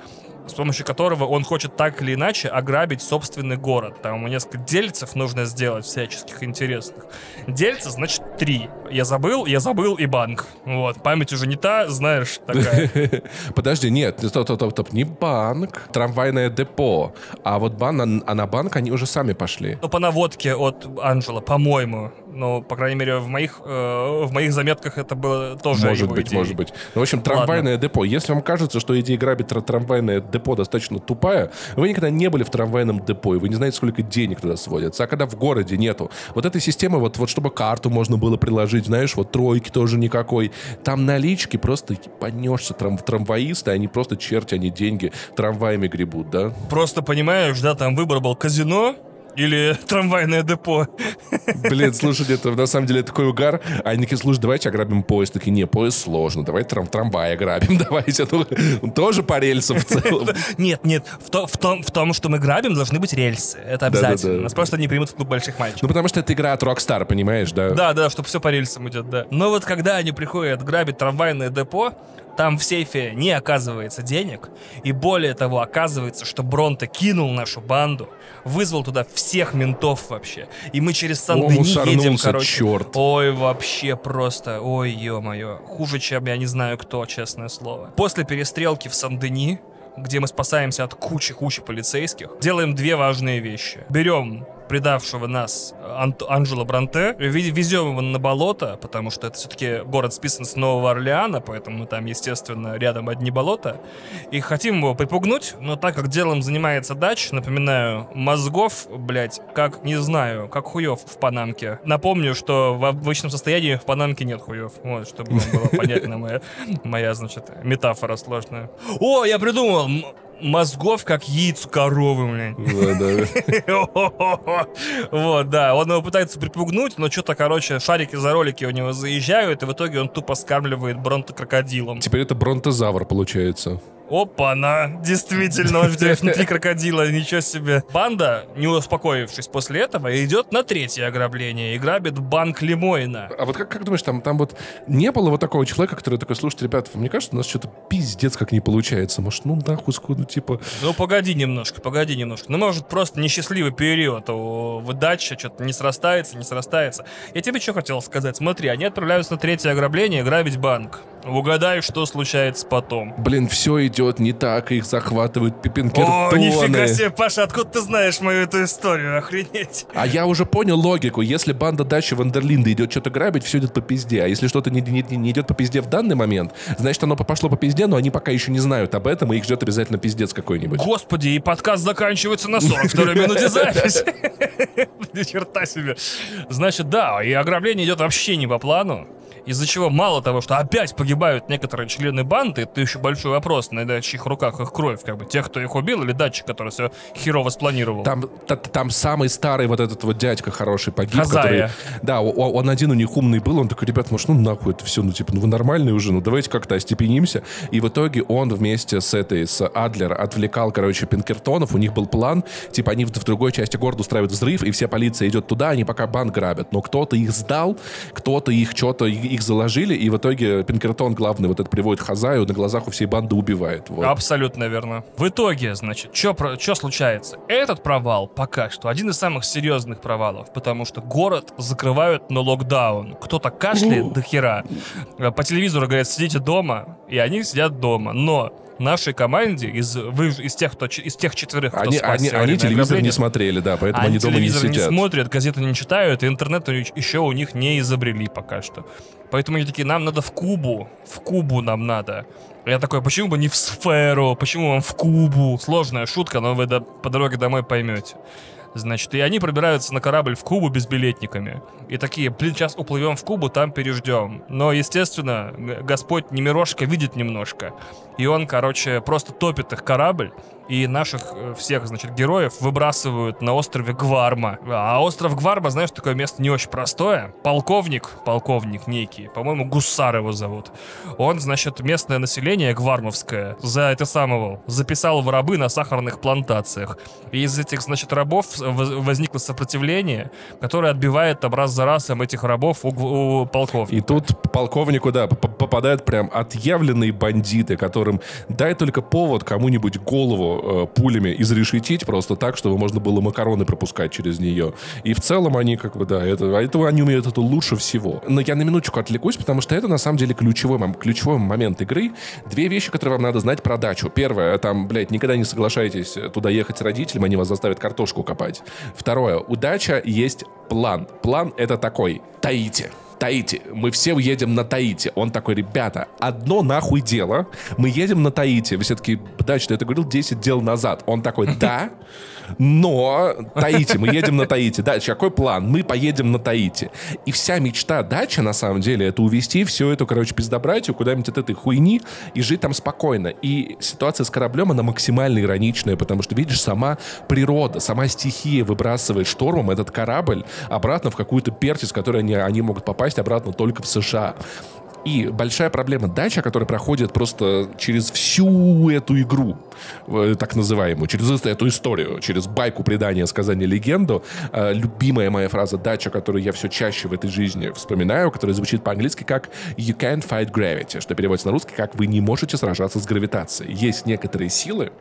с помощью которого он хочет так или иначе ограбить собственный город. Там ему несколько дельцев нужно сделать всяческих интересных. Дельца, значит, три. Я забыл, я забыл и банк. Вот, память уже не та, знаешь, такая.
Подожди, нет, стоп, стоп, стоп, не банк, трамвайное депо. А вот бан, а на банк они уже сами пошли.
Ну, по наводке от Анджела, по-моему. Ну, по крайней мере, в моих, э, в моих заметках это было тоже
Может
его
быть,
идеей.
может быть. Ну, в общем, трамвайное депо. Если вам кажется, что идея грабить тра- трамвайное депо достаточно тупая, вы никогда не были в трамвайном депо, и вы не знаете, сколько денег туда сводится. А когда в городе нету вот этой системы, вот, вот чтобы карту можно было приложить, знаешь, вот тройки тоже никакой. Там налички просто поднешься трам трамваисты, они просто черти, они деньги трамваями гребут, да?
Просто понимаешь, да, там выбор был казино или трамвайное депо.
Блин, слушай, это на самом деле такой угар. А они такие, слушай, давайте ограбим поезд. Такие, не, поезд сложно, давай трам трамвай ограбим, давайте. Ну, тоже по рельсам в целом.
Нет, нет, в, то- в том, в том, что мы грабим, должны быть рельсы. Это обязательно.
Да-да-да.
Нас просто не примут в клуб больших мальчиков.
Ну, потому что это игра от Rockstar, понимаешь, да?
Да, да, чтобы все по рельсам идет, да. Но вот когда они приходят грабить трамвайное депо, там в сейфе не оказывается денег. И более того, оказывается, что Бронто кинул нашу банду, вызвал туда всех ментов вообще. И мы через Сан-Дени едем, короче.
чёрт.
Ой, вообще просто, ой, ё-моё. Хуже, чем я не знаю кто, честное слово. После перестрелки в Сан-Дени, где мы спасаемся от кучи-кучи полицейских, делаем две важные вещи. Берем предавшего нас Ант- Анджело Бранте, ве- везем его на болото, потому что это все-таки город списан с Нового Орлеана, поэтому там, естественно, рядом одни болота. И хотим его припугнуть, но так как делом занимается дач, напоминаю, мозгов, блять, как, не знаю, как хуев в Панамке. Напомню, что в обычном состоянии в Панамке нет хуев. Вот, чтобы вам было понятна моя, моя, значит, метафора сложная. О, я придумал! Мозгов, как яиц коровы, блядь.
Да, да.
Вот, да, он его пытается припугнуть, но что-то, короче, шарики за ролики у него заезжают, и в итоге он тупо скармливает бронто крокодилом.
Теперь это бронтозавр получается.
Опа-на, действительно, он внутри крокодила, ничего себе. Банда, не успокоившись после этого, идет на третье ограбление и грабит банк Лимойна.
А вот как, как думаешь, там, там вот не было вот такого человека, который такой, слушайте, ребята, мне кажется, у нас что-то пиздец как не получается. Может, ну нахуй, ну типа...
Ну погоди немножко, погоди немножко. Ну может просто несчастливый период у выдачи, что-то не срастается, не срастается. Я тебе что хотел сказать? Смотри, они отправляются на третье ограбление грабить банк. Угадай, что случается потом.
Блин, все идет не так, их захватывают пипинкертоны.
О, нифига себе, Паша, откуда ты знаешь мою эту историю? Охренеть.
А я уже понял логику. Если банда дачи Вандерлинда идет что-то грабить, все идет по пизде. А если что-то не, не, не идет по пизде в данный момент, значит, оно пошло по пизде, но они пока еще не знают об этом, и их ждет обязательно пиздец какой-нибудь.
Господи, и подкаст заканчивается на 42 минуте записи. Ни черта себе. Значит, да, и ограбление идет вообще не по плану из-за чего мало того, что опять погибают некоторые члены банды, это еще большой вопрос, на чьих руках их кровь, как бы тех, кто их убил, или датчик, который все херово спланировал.
Там, та, там самый старый вот этот вот дядька хороший погиб,
Хазая.
который... Да, он, он один у них умный был, он такой, ребят, может, ну нахуй это все, ну типа, ну вы нормальные уже, ну давайте как-то остепенимся. И в итоге он вместе с этой, с Адлер отвлекал, короче, Пинкертонов, у них был план, типа они в, в другой части города устраивают взрыв, и вся полиция идет туда, они пока банк грабят, но кто-то их сдал, кто-то их что-то, их заложили, и в итоге Пинкертон главный вот это приводит Хазаю, на глазах у всей банды убивает. Вот.
Абсолютно верно. В итоге, значит, что случается? Этот провал пока что один из самых серьезных провалов, потому что город закрывают на локдаун. Кто-то кашляет до хера. По телевизору говорят, сидите дома, и они сидят дома. Но нашей команде из, вы, из, тех, кто, из тех четверых, кто
они, они, они телевизор не смотрели, да, поэтому они, они дома не сидят.
не смотрят, газеты не читают, и интернет еще у них не изобрели пока что. Поэтому они такие, нам надо в Кубу, в Кубу нам надо. Я такой, почему бы не в сферу, почему вам в Кубу? Сложная шутка, но вы до, по дороге домой поймете. Значит, и они пробираются на корабль в Кубу безбилетниками. И такие, блин, сейчас уплывем в Кубу, там переждем. Но, естественно, Господь Немирошка видит немножко. И он, короче, просто топит их корабль и наших э, всех, значит, героев выбрасывают на острове Гварма. А остров Гварма, знаешь, такое место не очень простое. Полковник, полковник некий, по-моему, Гусар его зовут. Он, значит, местное население гвармовское за это самого записал в рабы на сахарных плантациях. И из этих, значит, рабов возникло сопротивление, которое отбивает там раз за разом этих рабов у, у полковника.
И тут полковнику, да, попадают прям отъявленные бандиты, которым дай только повод кому-нибудь голову э, пулями изрешетить просто так, чтобы можно было макароны пропускать через нее. И в целом они как бы, да, это, это они умеют это лучше всего. Но я на минуточку отвлекусь, потому что это на самом деле ключевой, ключевой момент игры. Две вещи, которые вам надо знать про дачу. Первое, там, блядь, никогда не соглашайтесь туда ехать с родителями, они вас заставят картошку копать. Второе, у дача есть план. План это такой. Таите. Таити. Мы все уедем на Таити. Он такой, ребята, одно нахуй дело. Мы едем на Таити. Вы все таки я это говорил 10 дел назад. Он такой, да. Но Таити, мы едем на Таити. Дальше, какой план? Мы поедем на Таити. И вся мечта дачи, на самом деле, это увезти всю эту, короче, пиздобратью куда-нибудь от этой хуйни и жить там спокойно. И ситуация с кораблем, она максимально ироничная, потому что, видишь, сама природа, сама стихия выбрасывает штормом этот корабль обратно в какую-то пертис, которой они, они могут попасть обратно только в США. И большая проблема дача, которая проходит просто через всю эту игру, э, так называемую, через эту историю, через байку, предания, сказания, легенду. Э, любимая моя фраза дача, которую я все чаще в этой жизни вспоминаю, которая звучит по-английски как «You can't fight gravity», что переводится на русский как «Вы не можете сражаться с гравитацией». Есть некоторые силы,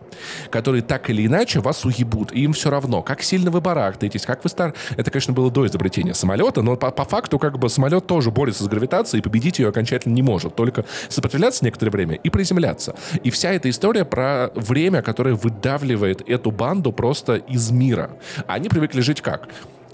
которые так или иначе вас уебут, и им все равно, как сильно вы барахтаетесь, как вы стар... Это, конечно, было до изобретения самолета, но по, по факту как бы самолет тоже борется с гравитацией, и победить ее окончательно окончательно не может. Только сопротивляться некоторое время и приземляться. И вся эта история про время, которое выдавливает эту банду просто из мира. Они привыкли жить как?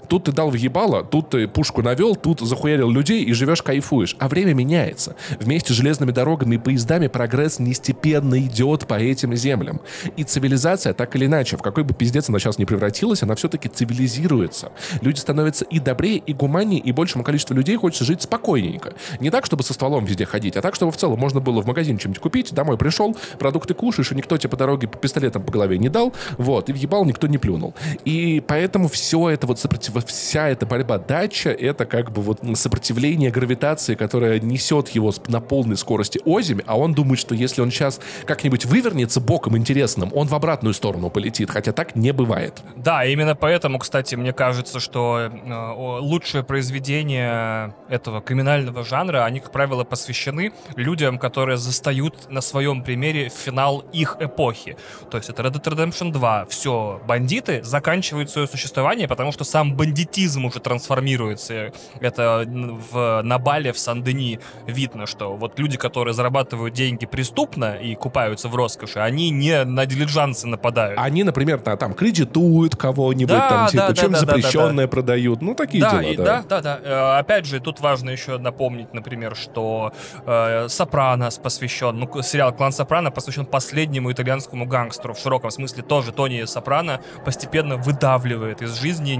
Тут ты дал въебало, тут ты пушку навел, тут захуярил людей и живешь кайфуешь. А время меняется. Вместе с железными дорогами и поездами прогресс нестепенно идет по этим землям. И цивилизация, так или иначе, в какой бы пиздец она сейчас не превратилась, она все-таки цивилизируется. Люди становятся и добрее, и гуманнее, и большему количеству людей хочется жить спокойненько. Не так, чтобы со стволом везде ходить, а так, чтобы в целом можно было в магазин чем-нибудь купить, домой пришел, продукты кушаешь, и никто тебе по дороге пистолетом по голове не дал, вот, и въебал никто не плюнул. И поэтому все это вот сопротивление вся эта борьба дача, это как бы вот сопротивление гравитации, которое несет его на полной скорости озимь, а он думает, что если он сейчас как-нибудь вывернется боком интересным, он в обратную сторону полетит, хотя так не бывает.
Да, именно поэтому, кстати, мне кажется, что э, лучшие произведения этого криминального жанра, они, как правило, посвящены людям, которые застают на своем примере финал их эпохи. То есть это Red Dead Redemption 2. Все, бандиты заканчивают свое существование, потому что сам бандитизм уже трансформируется. Это в, на Бале в Сан-Дени видно, что вот люди, которые зарабатывают деньги преступно и купаются в роскоши, они не на дилижансы нападают.
Они, например, на, там кредитуют кого-нибудь, да, там, типа, да, чем да, запрещенное да, да, продают. Ну, такие
да,
дела.
И,
да,
да, да, да. Э, опять же, тут важно еще напомнить, например, что э, Сопранос посвящен, ну, сериал «Клан Сопрано» посвящен последнему итальянскому гангстеру. В широком смысле тоже Тони Сопрано постепенно выдавливает из жизни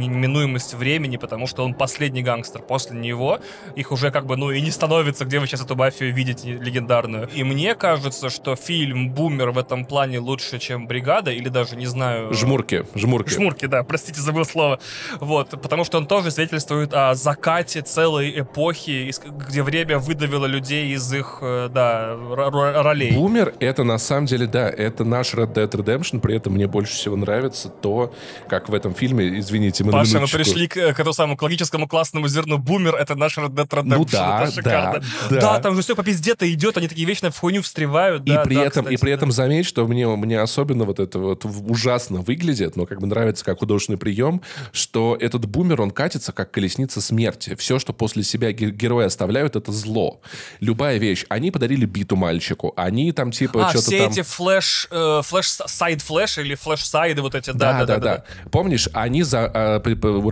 неминуемость времени, потому что он последний гангстер. После него их уже как бы, ну, и не становится, где вы сейчас эту мафию видите легендарную. И мне кажется, что фильм «Бумер» в этом плане лучше, чем «Бригада», или даже, не знаю...
Жмурки, жмурки.
Жмурки, да, простите, забыл слово. Вот, потому что он тоже свидетельствует о закате целой эпохи, где время выдавило людей из их, э, да, ролей.
Бумер — это на самом деле, да, это наш Red Dead Redemption, при этом мне больше всего нравится то, как в этом фильме, извините, мы
Паша, мы пришли к, к этому самому логическому классному зерну. Бумер — это наш Red Dead Redemption. Ну да, это шикарно. Да, да. да, там же все по пизде-то идет, они такие вечно в хуйню встревают.
И
да,
при
да,
этом,
кстати,
и при
да.
этом заметь, что мне, мне особенно вот это вот ужасно выглядит, но как бы нравится как художественный прием, что этот бумер, он катится как колесница смерти. Все, что после себя герои оставляют, это зло. Любая вещь. Они подарили биту мальчику, они там типа
а,
что-то
все
там...
эти flash, э, flash, side-flash или flash-side ы вот эти,
да,
да,
да, да. да. да. Помнишь, они за, э,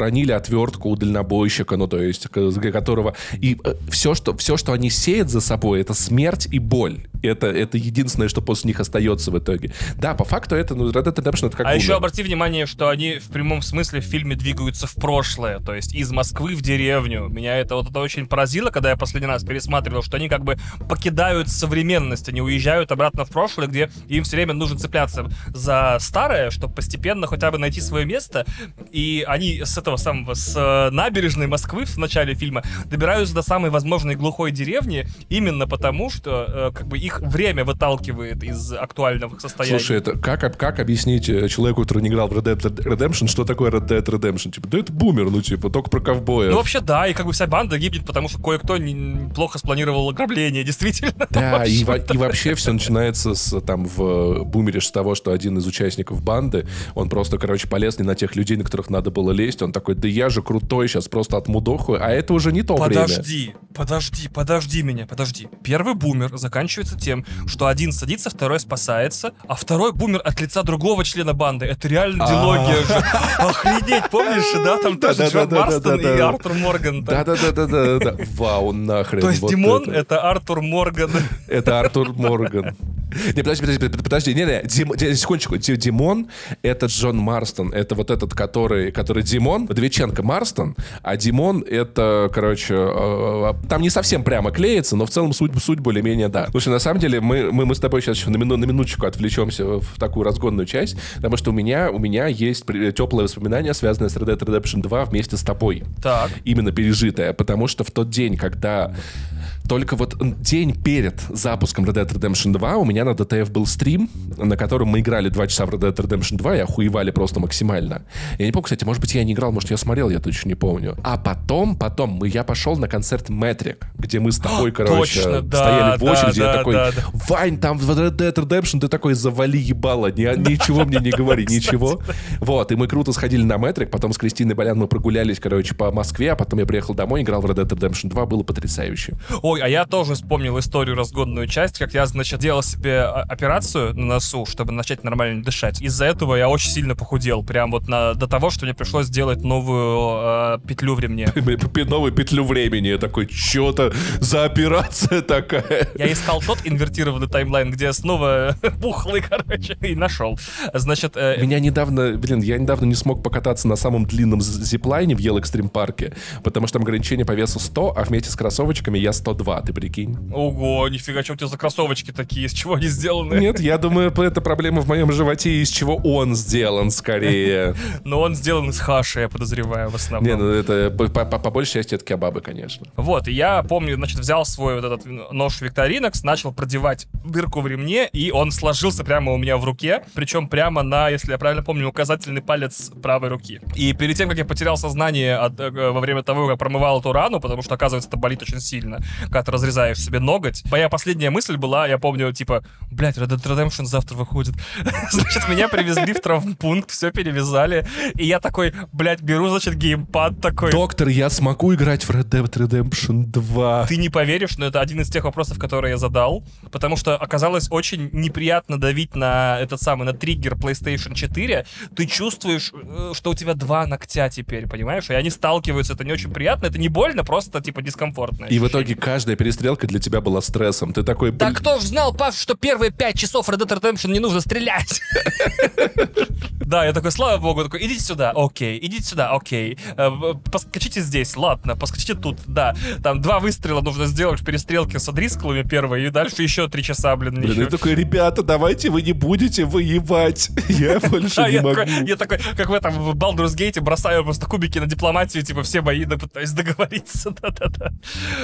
уронили отвертку у дальнобойщика, ну то есть, которого... И э, все, что, все, что они сеют за собой, это смерть и боль. Это, это единственное, что после них остается в итоге. Да, по факту это, ну, Red Dead Redemption это как
А
бумер.
еще обрати внимание, что они в прямом смысле в фильме двигаются в прошлое, то есть из Москвы в деревню. Меня это вот это очень поразило, когда я последний раз пересматривал, что они как бы покидают современность, они уезжают обратно в прошлое, где им все время нужно цепляться за старое, чтобы постепенно хотя бы найти свое место. И они с этого самого, с набережной Москвы в начале фильма добираются до самой возможной глухой деревни именно потому, что э, как бы их время выталкивает из актуального состояния.
Слушай, это как, как объяснить э, человеку, который не играл в Red Dead Redemption, что такое Red Dead Redemption? Типа, да это бумер, ну типа, только про ковбоя.
Ну вообще да, и как бы вся банда гибнет, потому что кое-кто не, плохо спланировал ограбление, действительно.
Да, и, и вообще все начинается с, там в бумере с того, что один из участников банды, он просто, короче, полез не на тех людей, на которых надо было лезть, он такой, да я же крутой, сейчас просто отмудохаю, а это уже не то
подожди,
время.
Подожди, подожди, подожди меня, подожди. Первый бумер заканчивается тем, что один садится, второй спасается, а второй бумер от лица другого члена банды. Это реально дилогия же. Охренеть, помнишь, да? Там тоже Джон Марстон и Артур Морган.
Да-да-да-да-да. Вау, нахрен.
То есть Димон — это Артур Морган.
Это Артур Морган. Не, подожди, подожди, подожди, не, не, Дим, секундочку, Димон — это Джон Марстон, это вот этот, который, который Димон, Двеченко Марстон, а Димон — это, короче, э, там не совсем прямо клеится, но в целом суть, суть более-менее да. Слушай, на самом деле мы, мы, мы с тобой сейчас еще на, мину, на минуточку отвлечемся в такую разгонную часть, потому что у меня, у меня есть теплое воспоминание, связанное с Red Dead Redemption 2 вместе с тобой.
Так.
Именно пережитое, потому что в тот день, когда только вот день перед запуском Red Dead Redemption 2 у меня на DTF был стрим, на котором мы играли 2 часа в Red Dead Redemption 2 и охуевали просто максимально. Я не помню, кстати, может быть, я не играл, может, я смотрел, я точно не помню. А потом, потом мы, я пошел на концерт Метрик, где мы с тобой, короче,
Точно, да,
стояли в очереди,
да,
я
да,
такой,
да, да.
Вань, там в Red Dead Redemption, ты такой, завали ебало, ни, ничего мне не говори, ничего. Вот, и мы круто сходили на Метрик, потом с Кристиной Болян мы прогулялись, короче, по Москве, а потом я приехал домой, играл в Red Dead Redemption 2, было потрясающе.
Ой, а я тоже вспомнил историю разгонную часть, как я, значит, делал себе операцию на носу, чтобы начать нормально дышать. Из-за этого я очень сильно похудел, прям вот на, до того, что мне пришлось сделать новую э, петлю в ремне.
Новую петлю времени. Я такой, что-то за операция такая.
Я искал тот инвертированный таймлайн, где снова пухлый, короче, и нашел. Значит... Э...
Меня недавно, блин, я недавно не смог покататься на самом длинном зиплайне в Ел Экстрим парке, потому что там ограничение по весу 100, а вместе с кроссовочками я 120 2, ты прикинь?
Ого, нифига, что у тебя за кроссовочки такие, из чего они сделаны?
Нет, я думаю, это проблема в моем животе, из чего он сделан скорее.
Но он сделан из хаши, я подозреваю, в основном.
Не, ну это по, большей части это кебабы, конечно.
Вот, я помню, значит, взял свой вот этот нож Викторинокс, начал продевать дырку в ремне, и он сложился прямо у меня в руке, причем прямо на, если я правильно помню, указательный палец правой руки. И перед тем, как я потерял сознание от, э, во время того, как промывал эту рану, потому что, оказывается, это болит очень сильно, когда ты разрезаешь себе ноготь, моя последняя мысль была, я помню, типа, блядь, Red Dead Redemption завтра выходит. Значит, меня привезли в травмпункт, все перевязали, и я такой, блядь, беру, значит, геймпад такой.
Доктор, я смогу играть в Red Dead Redemption 2.
Ты не поверишь, но это один из тех вопросов, которые я задал, потому что оказалось очень неприятно давить на этот самый, на триггер PlayStation 4. Ты чувствуешь, э, что у тебя два ногтя теперь, понимаешь? И они сталкиваются, это не очень приятно, это не больно, просто типа дискомфортно.
И в итоге каждая перестрелка для тебя была стрессом. Ты такой,
Да кто ж знал, Паш, что первые пять часов Red Dead Redemption не нужно стрелять? Да, я такой, слава богу, такой, идите сюда, окей, идите сюда, окей, Э, поскочите здесь, ладно, поскочите тут, да. Там два выстрела нужно сделать в перестрелке с Адрискалами первой, и дальше еще три часа, блин,
Блин, я такой, ребята, давайте вы не будете воевать. Я больше не могу.
такой, я такой, как в этом Baldur's Gate, бросаю просто кубики на дипломатию, типа все бои, пытаюсь договориться, да-да-да.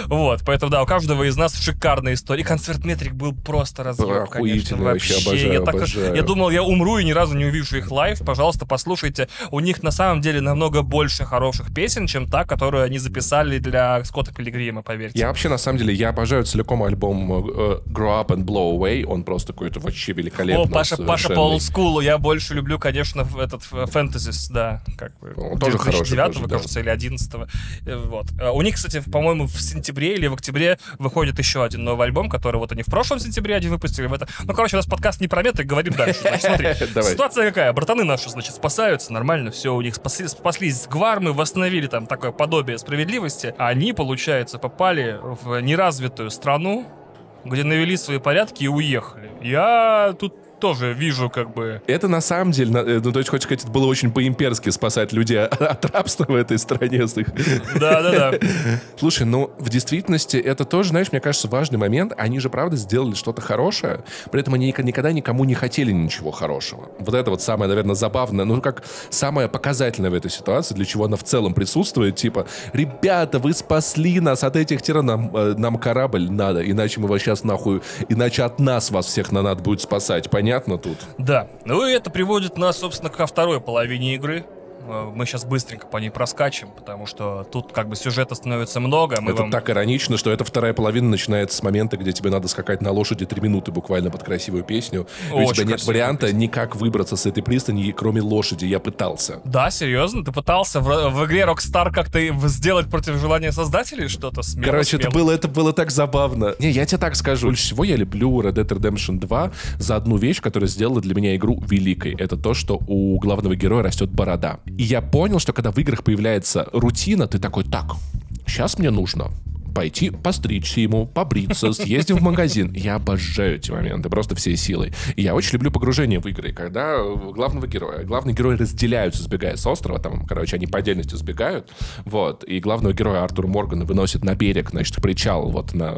Вот, поэтому, да, у каждого из нас шикарная история. И концерт Metric был просто разъеб, конечно,
вообще, обожаю,
я, так-
обожаю.
я думал, я умру и ни разу не увижу их live. Пожалуйста, послушайте. У них на самом деле намного больше хороших песен, чем та, которую они записали для Скотта Пилигрима, поверьте.
Я вообще, на самом деле, я обожаю целиком альбом э, Grow Up and Blow Away. Он просто какой-то вообще великолепный.
О, Паша, Паша по олдскулу. Я больше люблю, конечно, этот Fantasies, да. Как бы,
Он тоже хороший
2009
тоже, да.
кажется, или 11 Вот. Э, У них, кстати, по-моему, в сентябре или в октябре выходит еще один новый альбом, который вот они в прошлом сентябре один выпустили. В это... Ну, короче, у нас подкаст не про меты, говорим дальше. Значит, смотри, ситуация какая? Братаны наши, значит, спасаются, нормально, все, у них спасли- спаслись с гвармы, восстановили там такое подобие справедливости. А они, получается, попали в неразвитую страну, где навели свои порядки и уехали. Я тут тоже вижу, как бы...
Это на самом деле, э, ну, то есть, хочешь сказать, это было очень по-имперски спасать людей от рабства в этой стране. с их-
Да-да-да.
Слушай, ну, в действительности, это тоже, знаешь, мне кажется, важный момент. Они же, правда, сделали что-то хорошее, при этом они ник- никогда никому не хотели ничего хорошего. Вот это вот самое, наверное, забавное, ну, как самое показательное в этой ситуации, для чего она в целом присутствует, типа, ребята, вы спасли нас от этих тиран, нам, э, нам корабль надо, иначе мы вас сейчас нахуй, иначе от нас вас всех на надо будет спасать, понятно тут?
Да. Ну и это приводит нас, собственно, ко второй половине игры. Э, Мы сейчас быстренько по ней проскачем, потому что тут как бы сюжета становится много. Мы
это
вам...
так иронично, что эта вторая половина начинается с момента, где тебе надо скакать на лошади три минуты буквально под красивую песню. И у
Очень
тебя нет варианта
песня.
никак выбраться с этой пристани, кроме лошади. Я пытался.
Да, серьезно? Ты пытался в, в игре Rockstar как-то сделать против желания создателей что-то смело?
Короче, это
смело?
было, это было так забавно. Не, я тебе так скажу. Больше всего я люблю Red Dead Redemption 2 за одну вещь, которая сделала для меня игру великой. Это то, что у главного героя растет борода. И я понял, что когда в играх появляется рутина, ты такой, так, сейчас мне нужно пойти постричься ему, побриться, съездить в магазин. Я обожаю эти моменты, просто всей силой. И я очень люблю погружение в игры, когда э, главного героя, главные герои разделяются, сбегая с острова, там, короче, они по отдельности сбегают, вот, и главного героя Артура Моргана выносит на берег, значит, причал, вот, на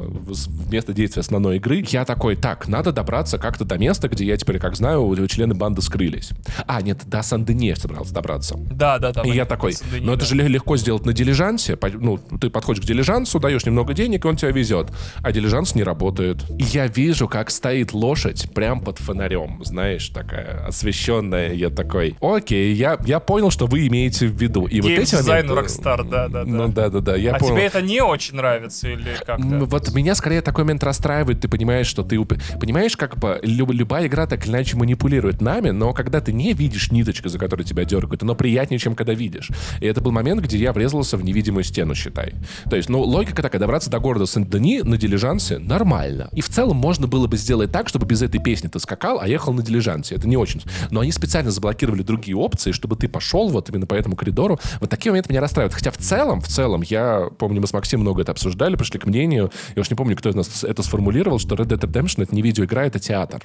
место действия основной игры. Я такой, так, надо добраться как-то до места, где я теперь, как знаю, у- члены банды скрылись. А, нет, до Сан-Дени я собрался добраться.
Да, да, да.
И я такой, ну это же ле- легко сделать на дилижансе. Ну, ты подходишь к дилижансу, даешь немного денег, и он тебя везет. А дилижанс не работает. И я вижу, как стоит лошадь прям под фонарем, знаешь, такая освещенная. Я такой, окей, я, я понял, что вы имеете в виду. И вот эти
дизайн
моменты-
Rockstar, да, да, да.
Ну да, да, да, я
а
понял.
тебе это не очень нравится или как-то?
Ну, Вот меня скорее такой момент расстраивает. Ты понимаешь, что ты... Понимаешь, как бы люб- любая игра так или иначе манипулирует нами, но когда ты не видишь ниточку, за которой тебя дергают, оно приятнее, чем когда видишь. И это был момент, где я врезался в невидимую стену, считай. То есть, ну, логика такая, добраться до города Сен-Дени на дилижансе нормально. И в целом можно было бы сделать так, чтобы без этой песни ты скакал, а ехал на дилижансе. Это не очень... Но они специально заблокировали другие опции, чтобы ты пошел вот именно по этому коридору. Вот такие моменты меня расстраивают. Хотя в целом, в целом, я помню, мы с Максимом много это обсуждали, пришли к мнению, я уж не помню, кто из нас это сформулировал, что Red Dead Redemption — это не видеоигра, это театр.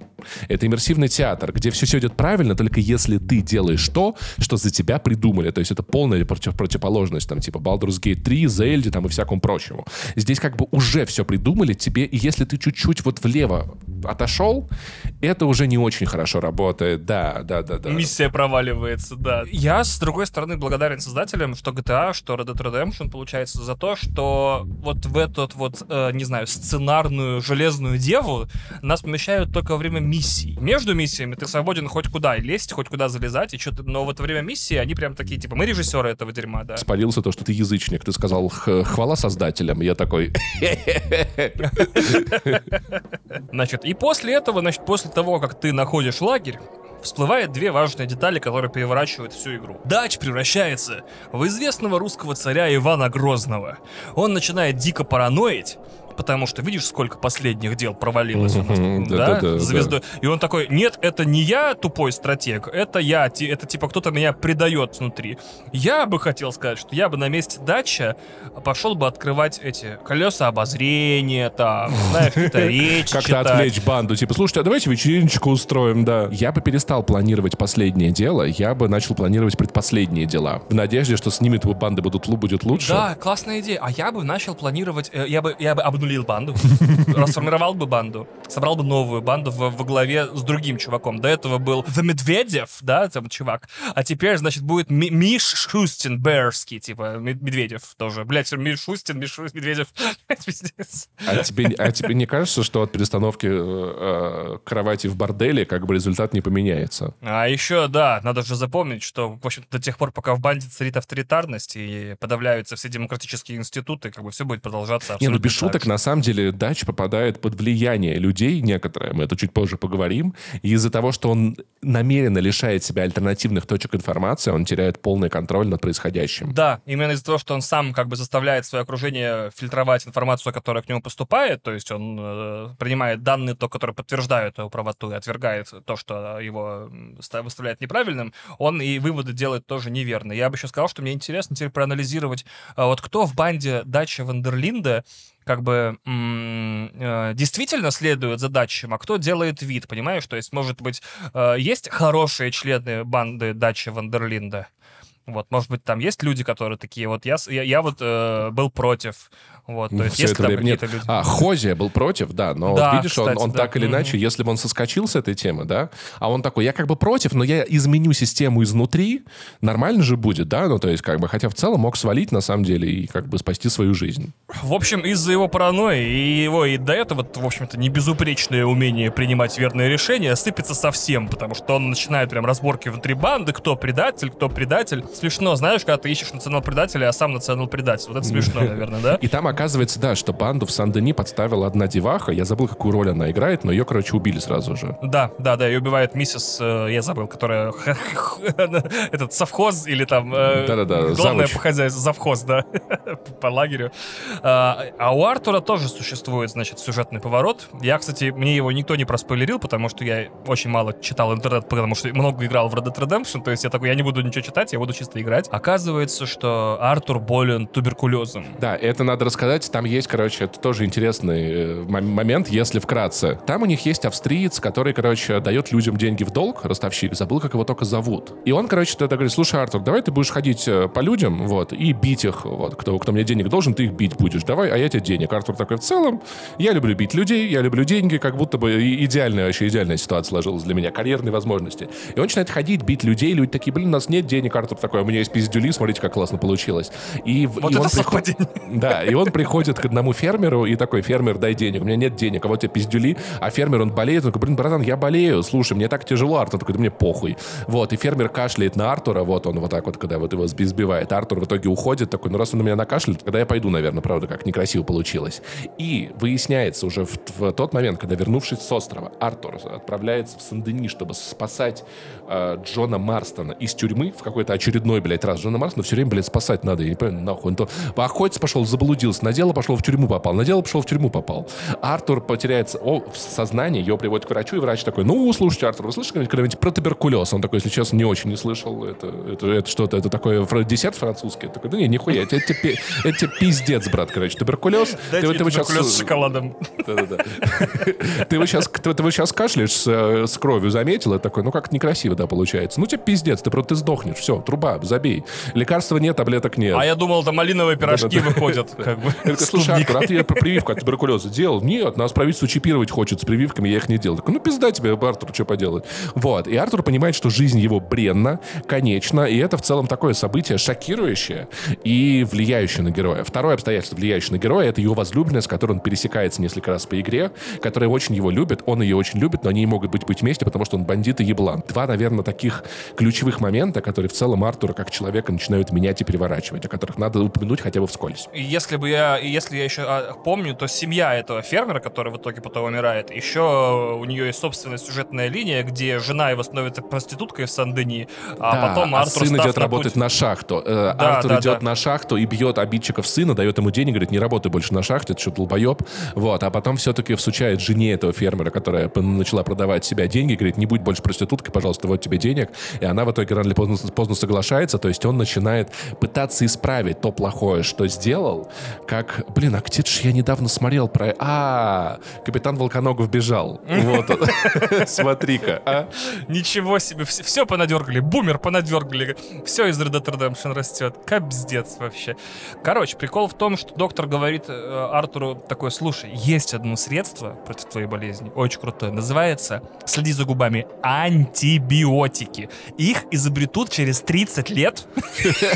Это иммерсивный театр, где все, все идет правильно, только если ты делаешь то, что за тебя придумали. То есть это полная против, противоположность, там, типа Baldur's Gate 3, Zelda там и всякому прочему. Здесь как бы уже все придумали тебе, и если ты чуть-чуть вот влево отошел, это уже не очень хорошо работает. Да, да, да, да.
Миссия проваливается, да. Я, с другой стороны, благодарен создателям, что GTA, что Red Dead Redemption, получается, за то, что вот в этот вот, э, не знаю, сценарную железную деву нас помещают только во время миссий. Между миссиями ты свободен хоть куда лезть, хоть куда залезать, и что-то, но в это время миссии они прям такие, типа, мы режиссеры этого дерьма, да.
Спалился то, что ты язычник. Ты сказал хвала создателям. Я такой...
Значит, и после этого, значит, после того, как ты находишь лагерь, всплывает две важные детали, которые переворачивают всю игру. Дач превращается в известного русского царя Ивана Грозного. Он начинает дико параноить, потому что видишь, сколько последних дел провалилось у нас, да, звездой. И он такой, нет, это не я тупой стратег, это я, это типа кто-то меня предает внутри. Я бы хотел сказать, что я бы на месте дача пошел бы открывать эти колеса обозрения, там, знаешь, какие-то речи
Как-то отвлечь банду, типа, слушайте, а давайте вечериночку устроим, да. Я бы перестал планировать последнее дело, я бы начал планировать предпоследние дела, в надежде, что с ними твои банды будут, будет лучше.
Да, классная идея. А я бы начал планировать, э, я бы, я бы обнулил обнулил банду, расформировал бы банду, собрал бы новую банду в, во главе с другим чуваком. До этого был The Медведев, да, там чувак. А теперь, значит, будет Ми Миш Шустин Берский, типа Медведев тоже. Блять, Миш Шустин, Миш Шустин, Медведев.
А тебе, а тебе не кажется, что от перестановки э, э, кровати в борделе как бы результат не поменяется?
А еще, да, надо же запомнить, что, в общем до тех пор, пока в банде царит авторитарность и подавляются все демократические институты, как бы все будет продолжаться абсолютно
Не, ну без шуток, на самом деле Дач попадает под влияние людей некоторые, мы это чуть позже поговорим, и из-за того, что он намеренно лишает себя альтернативных точек информации, он теряет полный контроль над происходящим.
Да, именно из-за того, что он сам как бы заставляет свое окружение фильтровать информацию, которая к нему поступает, то есть он э, принимает данные, то, которые подтверждают его правоту, и отвергает то, что его выставляет неправильным, он и выводы делает тоже неверно. Я бы еще сказал, что мне интересно теперь проанализировать, э, вот кто в банде Дача Вандерлинда как бы э, действительно следует задачам, а кто делает вид, понимаешь? То есть, может быть, э, есть хорошие члены банды Дачи Вандерлинда, вот, может быть, там есть люди, которые такие, вот я, я, я вот э, был против, вот, то есть Все есть это время
нет. Люди... А, Хозия был против, да, но да, видишь, кстати, он, он да. так или иначе, mm-hmm. если бы он соскочил с этой темы, да, а он такой, я как бы против, но я изменю систему изнутри, нормально же будет, да, ну то есть как бы, хотя в целом мог свалить на самом деле и как бы спасти свою жизнь.
В общем, из-за его паранойи и его и до этого, в общем-то, не безупречное умение принимать верные решения сыпется совсем, потому что он начинает прям разборки внутри банды, кто предатель, кто предатель. Смешно, знаешь, когда ты ищешь национал-предателя, а сам национал-предатель. Вот это смешно, наверное, да?
И там оказывается, да, что банду в Сан-Дени подставила одна деваха. Я забыл, какую роль она играет, но ее, короче, убили сразу же.
Да, да, да, ее убивает миссис, э, я забыл, которая этот совхоз или там... Э, Да-да-да, Главное по хозяйству, завхоз, да, по лагерю. А, а у Артура тоже существует, значит, сюжетный поворот. Я, кстати, мне его никто не проспойлерил, потому что я очень мало читал интернет, потому что много играл в Red Dead Redemption, то есть я такой, я не буду ничего читать, я буду чисто играть. Оказывается, что Артур болен туберкулезом.
Да, это надо рассказать сказать, там есть, короче, это тоже интересный э, момент, если вкратце. Там у них есть австриец, который, короче, дает людям деньги в долг, ростовщик, забыл, как его только зовут. И он, короче, тогда говорит, слушай, Артур, давай ты будешь ходить э, по людям, вот, и бить их, вот, кто, кто мне денег должен, ты их бить будешь, давай, а я тебе денег. Артур такой, в целом, я люблю бить людей, я люблю деньги, как будто бы идеальная, вообще идеальная ситуация сложилась для меня, карьерные возможности. И он начинает ходить, бить людей, люди такие, блин, у нас нет денег, Артур такой, «А у меня есть пиздюли, смотрите, как классно получилось. И,
вот и это он совпадение.
Приход... Да, и он приходит к одному фермеру и такой, фермер, дай денег, у меня нет денег, а вот тебе пиздюли, а фермер, он болеет, он такой, блин, братан, я болею, слушай, мне так тяжело, Артур такой, да мне похуй. Вот, и фермер кашляет на Артура, вот он вот так вот, когда вот его сбивает, Артур в итоге уходит, такой, ну раз он на меня накашляет, тогда я пойду, наверное, правда, как некрасиво получилось. И выясняется уже в, в тот момент, когда, вернувшись с острова, Артур отправляется в Сандени, чтобы спасать э, Джона Марстона из тюрьмы в какой-то очередной, блядь, раз Джона Марстона все время, блядь, спасать надо, я не понимаю, нахуй. Он то поохотиться пошел, заблудился, на дело пошел, в тюрьму попал, на дело пошел, в тюрьму попал. Артур потеряется о, в сознании, его приводят к врачу, и врач такой, ну, слушайте, Артур, вы слышали когда-нибудь про туберкулез? Он такой, если честно, не очень не слышал. Это, это, это что-то, это такое десерт французский. такой, да не, нихуя, это, это, это, пиздец, брат, короче, туберкулез.
Дайте ты, ты туберкулез сейчас... с шоколадом.
Да-да-да. Ты его сейчас, ты, ты сейчас кашляешь с, с кровью, заметил? Это такой, ну как некрасиво, да, получается. Ну тебе пиздец, ты просто ты сдохнешь. Все, труба, забей. Лекарства нет, таблеток нет.
А я думал, там малиновые пирожки выходят.
Слушай, Артур, а ты прививку от туберкулеза делал? Нет, нас правительство чипировать хочет с прививками, я их не делал. Ну пизда тебе, Артур, что поделать. Вот. И Артур понимает, что жизнь его бренна, конечна, и это в целом такое событие шокирующее и влияющее на героя. Второе обстоятельство, влияющее на героя, это его возлюбленная, с которой он пересекается несколько раз по игре, которая очень его любит, он ее очень любит, но они не могут быть, быть вместе, потому что он бандит и еблан. Два, наверное, таких ключевых момента, которые в целом Артура как человека начинают менять и переворачивать, о которых надо упомянуть хотя бы вскользь.
Если бы я, если я еще а, помню, то семья этого фермера, который в итоге потом умирает, еще у нее есть собственная сюжетная линия, где жена его становится проституткой в Сан-Дени, а
Да,
потом
а
Артур
сын идет
на
работать
путь-
на шахту. Э,
Да,
Артур
да,
идет
да.
на шахту и бьет обидчиков сына, дает ему денег, говорит, не работай больше на шахте, это что, долбоеб. Вот, а потом все-таки всучает жене этого фермера, которая начала продавать себя деньги, говорит, не будь больше проституткой, пожалуйста, вот тебе денег. И она в итоге рано или поздно, поздно соглашается, то есть он начинает пытаться исправить то плохое, что сделал, как, блин, а где ж я недавно смотрел про... А, капитан Волконогов бежал. Вот он. Смотри-ка, а.
Ничего себе, все, понадергали, бумер понадергали, все из Red Dead Redemption растет, капздец вообще. Короче, прикол в том, что доктор говорит э, Артуру такой, слушай, есть одно средство против твоей болезни, очень крутое, называется, следи за губами, антибиотики. Их изобретут через 30 лет,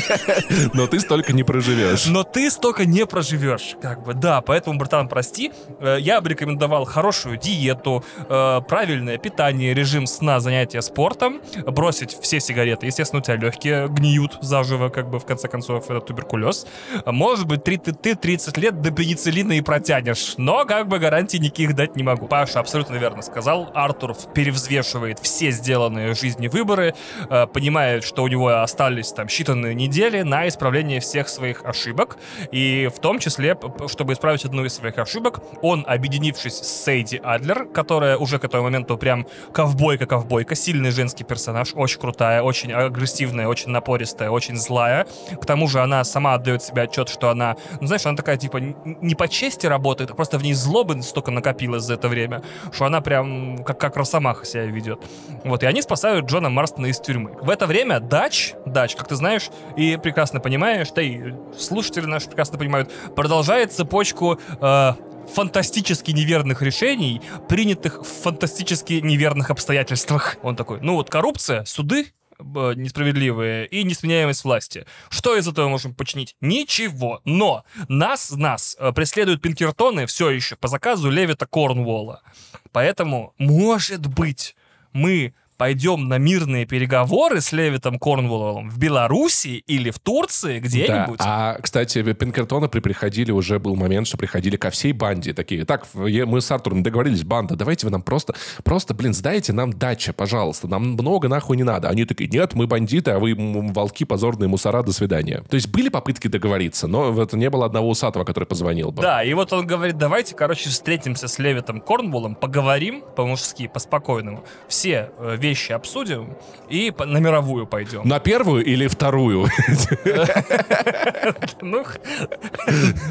Но ты столько не проживешь.
но ты столько не проживешь. Как бы, да, поэтому, братан, прости, э, я бы рекомендовал хорошую диету, э, правильное питание, режим сна, занятия спортом, бросить все сигареты. Естественно, у тебя легкие гниют заживо, как бы, в конце концов, это туберкулез. Может быть, ты, ты, ты 30 лет до пенициллина и протянешь, но, как бы, гарантий никаких дать не могу. Паша абсолютно верно сказал. Артур перевзвешивает все сделанные жизни выборы, э, понимает, что у него остались там считанные недели на исправление всех своих ошибок, и в том числе, чтобы исправить одну из своих ошибок, он, объединившись с Сейди Адлер, которая уже к этому моменту прям ковбойка-ковбойка, сильный женский персонаж, очень крутая, очень агрессивная, очень напористая, очень злая. К тому же она сама отдает себе отчет, что она, ну знаешь, она такая типа не по чести работает, а просто в ней злобы столько накопилось за это время, что она прям как, как росомаха себя ведет. Вот, и они спасают Джона Марстона из тюрьмы. В это время Дач, Дач, как ты знаешь и прекрасно понимаешь, да и слушатели наши прекрасно понимают, продолжает цепочку э, фантастически неверных решений, принятых в фантастически неверных обстоятельствах. Он такой, ну вот коррупция, суды, э, несправедливые и несменяемость власти. Что из этого можем починить? Ничего. Но нас, нас э, преследуют Пинкертоны все еще по заказу Левита Корнуолла. Поэтому, может быть, мы пойдем на мирные переговоры с Левитом Корнуоллом в Беларуси или в Турции где-нибудь.
Да. А, кстати, Пинкертоны при приходили, уже был момент, что приходили ко всей банде. Такие, так, мы с Артуром договорились, банда, давайте вы нам просто, просто, блин, сдайте нам дача, пожалуйста. Нам много нахуй не надо. Они такие, нет, мы бандиты, а вы волки, позорные мусора, до свидания. То есть были попытки договориться, но вот не было одного усатого, который позвонил бы.
Да, и вот он говорит, давайте, короче, встретимся с Левитом Корнволлом, поговорим по-мужски, по-спокойному, все э, вещи обсудим и по- на мировую пойдем.
На первую или вторую?
Ну,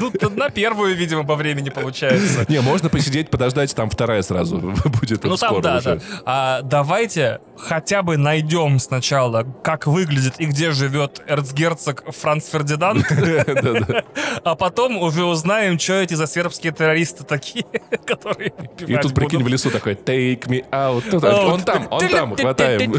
ну, на первую, видимо, по времени получается.
Не, можно посидеть, подождать, там вторая сразу будет
Ну там, да, да. А давайте хотя бы найдем сначала, как выглядит и где живет эрцгерцог Франц Фердинанд, а потом уже узнаем, что эти за сербские террористы такие, которые
И тут, прикинь, в лесу такой, take me out.
О,
Он там, он там, хватаем.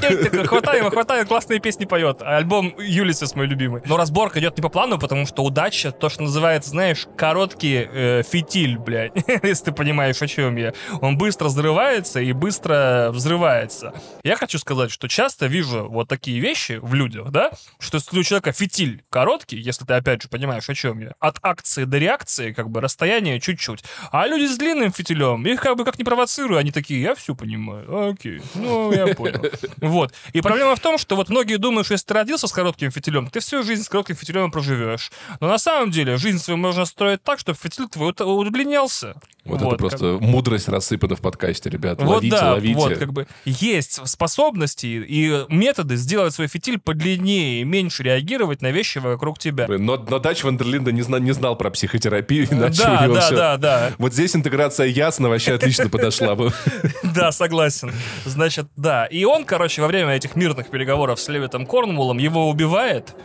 Хватаем, хватаем, классные песни поет. Альбом Юлисис мой любимый. Но разборка идет не по плану, потому что удача, то, что называется, знаешь, короткий э, фитиль, блядь, если ты понимаешь, о чем я. Он быстро взрывается и быстро взрывается. Я хочу сказать, что часто вижу вот такие вещи в людях, да, что если у человека фитиль короткий, если ты опять же понимаешь, о чем я, от акции до реакции, как бы расстояние чуть-чуть. А люди с длинным фитилем, их как бы как не провоцирую, они такие, я все понимаю, окей, ну я понял. Вот. И проблема в том, что вот многие думают, что если ты родился с коротким фитилем, ты всю жизнь с коротким фитилем проживешь. Но на самом деле жизнь свою можно строить так, чтобы фитиль твой удлинялся.
Вот это
как
просто мудрость рассыпана в подкасте, ребят.
вот
Ловите,
да,
ловите.
вот как бы есть способности и методы сделать свой фитиль подлиннее меньше реагировать на вещи вокруг тебя.
Но, но Дач Вандерлинда не, зна- не знал про психотерапию, иначе
Да,
у него
да,
всё-
да, да.
Вот здесь интеграция ясно вообще отлично подошла бы.
Да, согласен. Значит, да, Да, и он, короче, во время этих мирных переговоров с Левитом Корнвулом его убивает.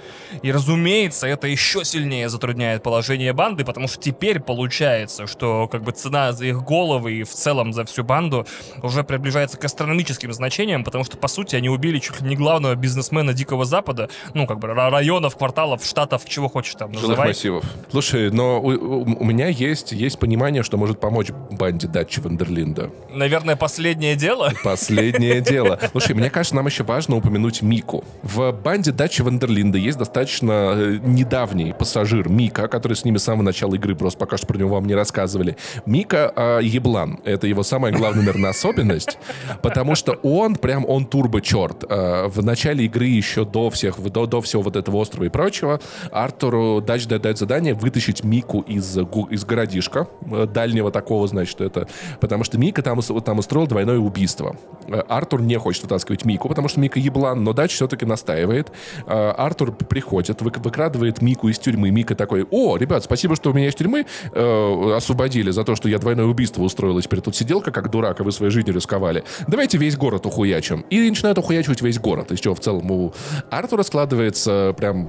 И, разумеется, это еще сильнее затрудняет положение банды, потому что теперь получается, что как бы цена за их головы и в целом за всю банду уже приближается к астрономическим значениям, потому что, по сути, они убили чуть ли не главного бизнесмена Дикого Запада, ну, как бы районов, кварталов, штатов, чего хочешь там называй. Жилых
массивов. Слушай, но у, у меня есть, есть понимание, что может помочь банде Датчи Вандерлинда.
Наверное, последнее дело?
Последнее дело. Слушай, мне кажется, нам еще важно упомянуть Мику. В банде Датчи Вандерлинда есть достаточно э, недавний пассажир Мика, который с ними с самого начала игры, просто пока что про него вам не рассказывали. Мика э, еблан. Это его самая главная, наверное, особенность, потому что он прям, он турбо-черт. Э, в начале игры еще до всех, до, до всего вот этого острова и прочего, Артуру Дач дает задание вытащить Мику из, из городишка, э, дальнего такого, значит, это... Потому что Мика там, там устроил двойное убийство. Э, Артур не хочет вытаскивать Мику, потому что Мика еблан, но Дач все-таки настаивает. Э, Артур приходит, выкрадывает Мику из тюрьмы. Мика такой, о, ребят, спасибо, что вы меня из тюрьмы э, освободили за то, что я двойное убийство устроил. Теперь тут сиделка как дурак, а вы своей жизнью рисковали. Давайте весь город ухуячим. И начинают ухуячивать весь город. Из чего в целом у Артура складывается прям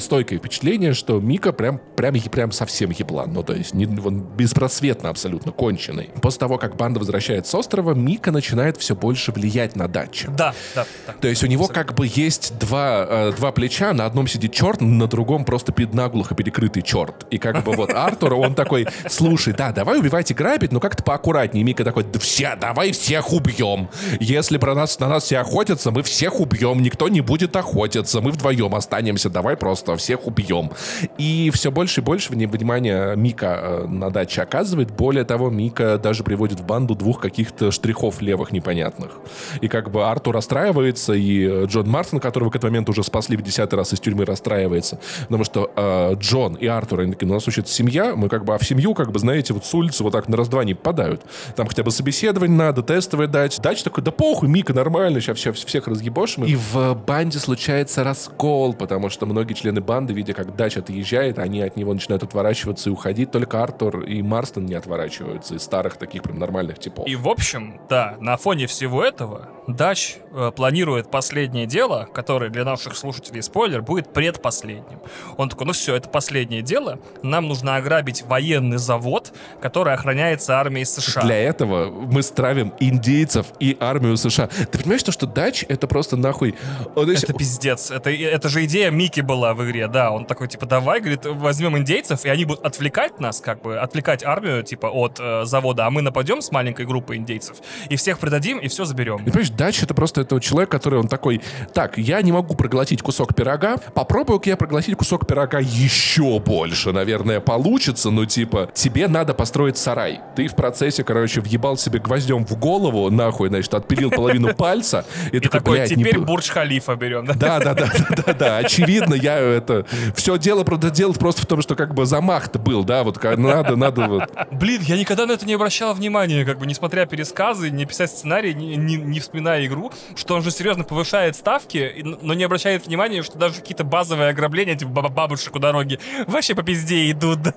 стойкое впечатление, что Мика прям, прям, прям совсем еблан. Ну, то есть не, он беспросветно абсолютно конченый. После того, как банда возвращается с острова, Мика начинает все больше влиять на датчик.
Да, да, да.
То есть у него абсолютно. как бы есть два, э, два плеча, на одном сидит черт, на другом просто наглухо перекрытый черт. И как бы вот Артур, он такой, слушай, да, давай убивать и грабить, но как-то поаккуратнее. Мика такой, да все, давай всех убьем. Если про нас, на нас все охотятся, мы всех убьем, никто не будет охотиться, мы вдвоем останемся, давай просто всех убьем. И все больше и больше внимания Мика э, на даче оказывает. Более того, Мика даже приводит в банду двух каких-то штрихов левых непонятных. И как бы Артур расстраивается, и э, Джон Мартин, которого в этот момент уже спасли в десятый раз из тюрьмы, расстраивается. Потому что э, Джон и Артур, они такие, ну, у нас учится семья, мы как бы, а в семью, как бы, знаете, вот с улицы вот так на раз-два не попадают. Там хотя бы собеседование надо, тестовое дать. Дач такой, да похуй, Мика нормально, сейчас все, всех разъебошим. И в банде случается раскол, потому что многие члены банды, видя, как Дач отъезжает, они от него начинают отворачиваться и уходить. Только Артур и Марстон не отворачиваются из старых таких прям нормальных типов.
И в общем, да, на фоне всего этого Дач э, планирует последнее дело, которое для наших слушателей, спойлер, будет предпоследним. Он такой, ну все, это последнее дело, нам нужно ограбить военный завод, который охраняется армией США.
Для этого мы стравим индейцев и армию США. Ты понимаешь, что, что Дач это просто нахуй...
Он, это пиздец. Это, это же идея Мики была в игре, да. Он такой, типа, давай, говорит, возьмем индейцев, и они будут отвлекать нас, как бы, отвлекать армию, типа, от э, завода, а мы нападем с маленькой группой индейцев, и всех предадим, и все заберем.
И, понимаешь, Дач это просто этого человек, который он такой, так, я не могу проглотить кусок пирога, попробую-ка я проглотить кусок пирога еще больше, наверное, получится, но типа, тебе надо построить сарай. Ты в процессе, короче, въебал себе гвоздем в голову, нахуй, значит, отпилил половину пальца,
и, такой, теперь Бурдж-Халифа берем,
да? Да, да, да, да, да, очевидно, я это, все дело, правда, дело просто в том, что как бы замах-то был, да, вот надо, надо вот.
Блин, я никогда на это не обращал внимания, как бы, несмотря пересказы, не писать сценарий, не, не, вспоминая игру, что он же серьезно повышает ставки, но не обращает внимания, что даже какие-то базовые ограбления, типа бабушек у дороги, вообще по пизде идут, да,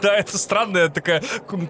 да, это странная такая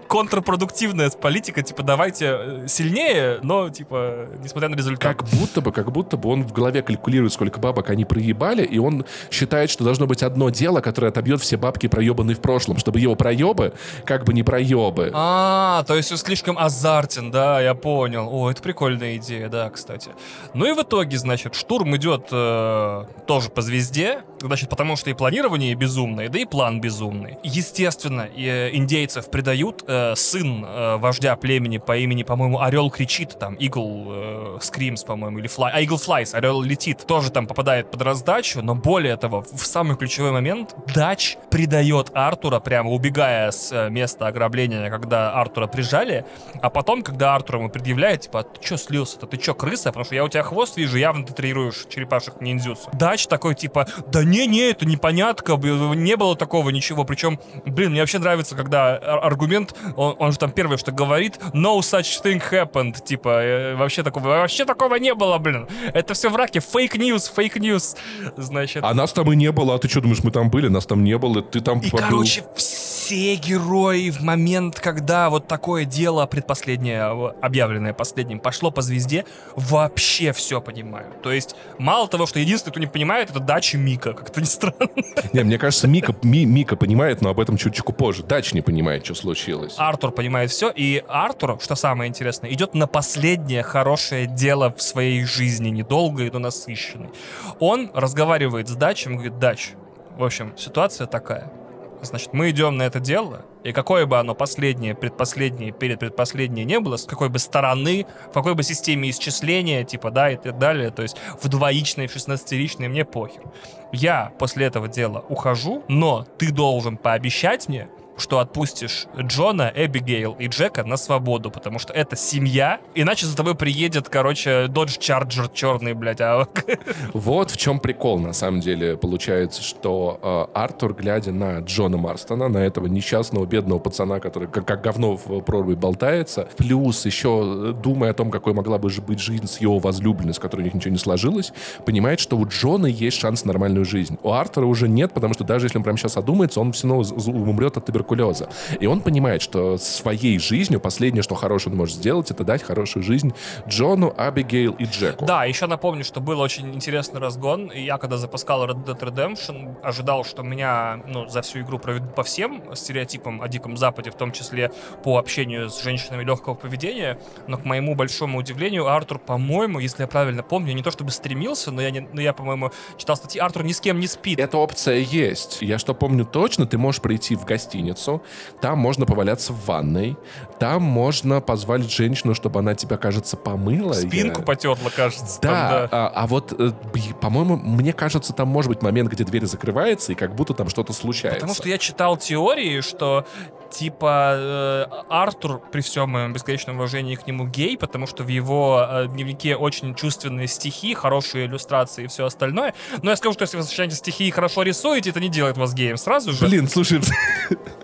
контрпродуктивная политика, типа давайте э, сильнее, но типа несмотря на результат.
Как будто бы, как будто бы он в голове калькулирует, сколько бабок они проебали, и он считает, что должно быть одно дело, которое отобьет все бабки проебанные в прошлом, чтобы его проебы как бы не проебы.
А, то есть он слишком азартен, да, я понял. О, это прикольная идея, да, кстати. Ну и в итоге, значит, штурм идет э, тоже по звезде, значит, потому что и планирование безумное, да и план безумный. Естественно, э, индейцев предают. Э, сын э, вождя племени по имени, по-моему, Орел кричит, там, Eagle э, по-моему, или Fly, а Eagle Flies, Орел летит, тоже там попадает под раздачу, но более того, в самый ключевой момент Дач предает Артура, прямо убегая с э, места ограбления, когда Артура прижали, а потом, когда Артур ему предъявляет, типа, а ты чё слился-то, ты чё, крыса? Потому что я у тебя хвост вижу, явно ты тренируешь черепашек ниндзюцу. Дач такой, типа, да не-не, это непонятка, не было такого ничего. Причем, блин, мне вообще нравится, когда аргумент, он, он же там первое, что говорит, no such thing happened, типа, э, вообще такого, вообще такого не было, блин. Это все враки, фейк news, фейк news, значит.
А нас там и не было, а ты что думаешь, мы там были? Нас там не было, ты там
И,
побыл.
короче, все все герои в момент, когда вот такое дело предпоследнее, объявленное последним, пошло по звезде, вообще все понимают. То есть, мало того, что единственное, кто не понимает, это Дача Мика, как-то не странно.
Не, мне кажется, Мика, Ми, Мика понимает, но об этом чуть-чуть позже. Дач не понимает, что случилось.
Артур понимает все, и Артур, что самое интересное, идет на последнее хорошее дело в своей жизни, недолгое, но насыщенное. Он разговаривает с Дачем, говорит, Дач, в общем, ситуация такая. Значит, мы идем на это дело, и какое бы оно последнее, предпоследнее, перед предпоследнее не было, с какой бы стороны, в какой бы системе исчисления, типа, да, и так далее, то есть в двоичной, в 16-ричной, мне похер. Я после этого дела ухожу, но ты должен пообещать мне, что отпустишь Джона, Эбигейл и Джека на свободу, потому что это семья, иначе за тобой приедет, короче, Dodge Charger черный, блядь. А...
Вот в чем прикол, на самом деле, получается, что э, Артур, глядя на Джона Марстона, на этого несчастного бедного пацана, который как, как говно в прорве болтается, плюс еще э, думая о том, какой могла бы быть жизнь с его возлюбленной, с которой у них ничего не сложилось, понимает, что у Джона есть шанс на нормальную жизнь. У Артура уже нет, потому что даже если он прямо сейчас одумается, он все равно умрет от туберкулеза туберкулеза. И он понимает, что своей жизнью последнее, что хорошее он может сделать, это дать хорошую жизнь Джону, Абигейл и Джеку.
Да, еще напомню, что был очень интересный разгон. Я когда запускал Red Dead Redemption, ожидал, что меня ну, за всю игру проведут по всем стереотипам о Диком Западе, в том числе по общению с женщинами легкого поведения. Но, к моему большому удивлению, Артур, по-моему, если я правильно помню, не то чтобы стремился, но я, не, но я по-моему, читал статьи, Артур ни с кем не спит.
Эта опция есть. Я что помню точно, ты можешь прийти в гостиницу, гостиницу, там можно поваляться в ванной, там можно позвать женщину, чтобы она тебя, кажется, помыла.
Спинку я... потерла, кажется.
Да, там, да. А, а вот, э, по-моему, мне кажется, там может быть момент, где дверь закрывается, и как будто там что-то случается.
Потому что я читал теории, что типа э, Артур, при всем моем бесконечном уважении к нему, гей, потому что в его э, дневнике очень чувственные стихи, хорошие иллюстрации и все остальное. Но я скажу, что если вы сочиняете стихи и хорошо рисуете, это не делает вас геем сразу же.
Блин, слушай,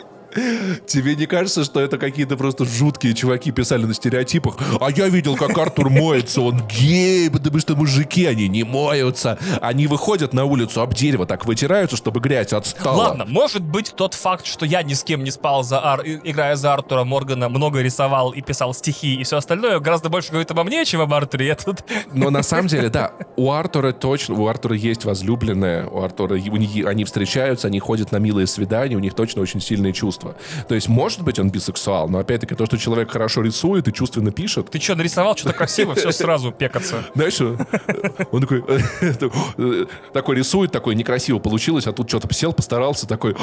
Тебе не кажется, что это какие-то просто жуткие чуваки писали на стереотипах? А я видел, как Артур моется, он гей, потому что мужики, они не моются. Они выходят на улицу об дерево, так вытираются, чтобы грязь отстала.
Ладно, может быть тот факт, что я ни с кем не спал, за Ар... играя за Артура Моргана, много рисовал и писал стихи и все остальное, гораздо больше говорит обо мне, чем об Артуре. Я тут...
Но на самом деле, да, у Артура точно, у Артура есть возлюбленная, у Артура, у них, они встречаются, они ходят на милые свидания, у них точно очень сильные чувства чувства. То есть, может быть, он бисексуал, но опять-таки то, что человек хорошо рисует и чувственно пишет.
Ты что, нарисовал что-то красиво, все сразу пекаться.
Знаешь, он такой, такой рисует, такой некрасиво получилось, а тут что-то сел, постарался, такой,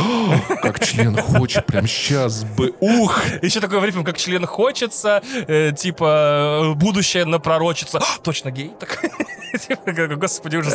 как член хочет, прям сейчас бы, ух!
Еще такой в как член хочется, э, типа, будущее напророчится. Точно гей? Типа, господи, ужас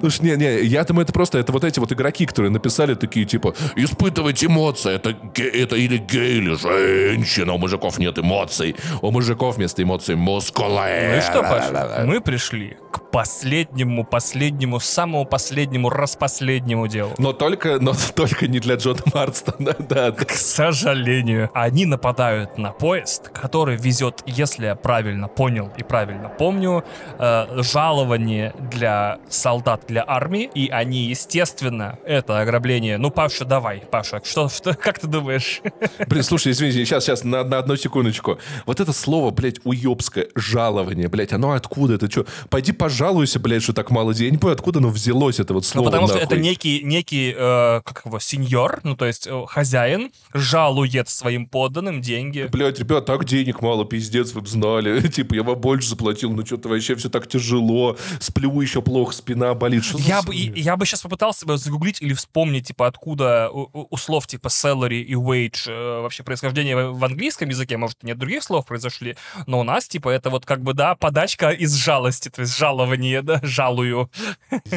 Слушай, не, не, я думаю, это просто, это вот эти вот игроки, которые написали такие, типа, испытывать эмоции, это, это или гей, или женщина, у мужиков нет эмоций, у мужиков вместо эмоций мускулы.
Ну и что, Паша, мы пришли к последнему, последнему, самому последнему, распоследнему делу.
Но только, но только не для Джона Марстона, да.
К сожалению. Они нападают на поезд, который везет, если я правильно понял и правильно помню, э, жалование для солдат, для армии, и они, естественно, это ограбление. Ну, Паша, давай, Паша, что, что как ты думаешь?
Блин, слушай, извини, сейчас, сейчас, на, на одну секундочку. Вот это слово, блядь, уебское, жалование, блядь, оно откуда? Это что? Пойди пожалуйся, блядь, что так мало денег. Я не понимаю, откуда оно взялось, это вот слово.
Ну, потому
нахуй.
что это некий, некий э, как его, сеньор, ну, то есть э, хозяин, жалует своим подданным деньги.
Блядь, ребят, так денег мало, пиздец, вы бы знали. типа, я вам больше заплатил, ну, что-то вообще все так тяжело. Сплю еще плохо, спина болит. Что
я, бы, я бы сейчас попытался бы загуглить или вспомнить, типа, откуда у, у слов, типа, salary и wage э, вообще происхождение в, в английском языке. Может, нет других слов произошли, но у нас, типа, это вот как бы, да, подачка из жалости, то есть жалование, да, жалую.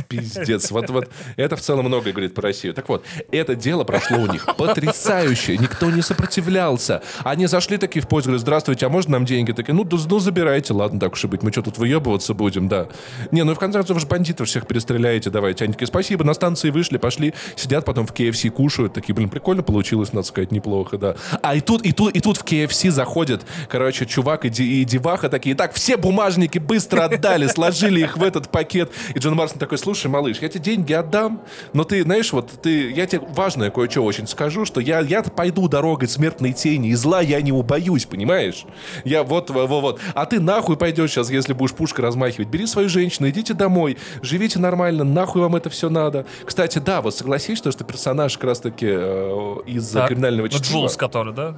Пиздец. Вот, вот это в целом многое говорит про Россию. Так вот, это дело прошло у них потрясающе. Никто не сопротивлялся. Они зашли такие в поезд, говорят, здравствуйте, а можно нам деньги? Такие, ну, ну забирайте, ладно, так уж и быть. Мы что, тут выебываться будем, да. Не, ну и в конце концов же бандитов всех всех перестреляете, давайте. Они такие, спасибо, на станции вышли, пошли, сидят потом в KFC, кушают, такие, блин, прикольно получилось, надо сказать, неплохо, да. А и тут, и тут, и тут в KFC заходит, короче, чувак и, и деваха такие, так, все бумажники быстро отдали, сложили их в этот пакет. И Джон Марсон такой, слушай, малыш, я тебе деньги отдам, но ты, знаешь, вот ты, я тебе важное кое-что очень скажу, что я, я пойду дорогой смертной тени, и зла я не убоюсь, понимаешь? Я вот, вот, вот. А ты нахуй пойдешь сейчас, если будешь пушкой размахивать. Бери свою женщину, идите домой, живите нормально, нахуй вам это все надо. Кстати, да, вот согласись, что, что персонаж как раз-таки э, из так, криминального
чтива. Джулс, который, да?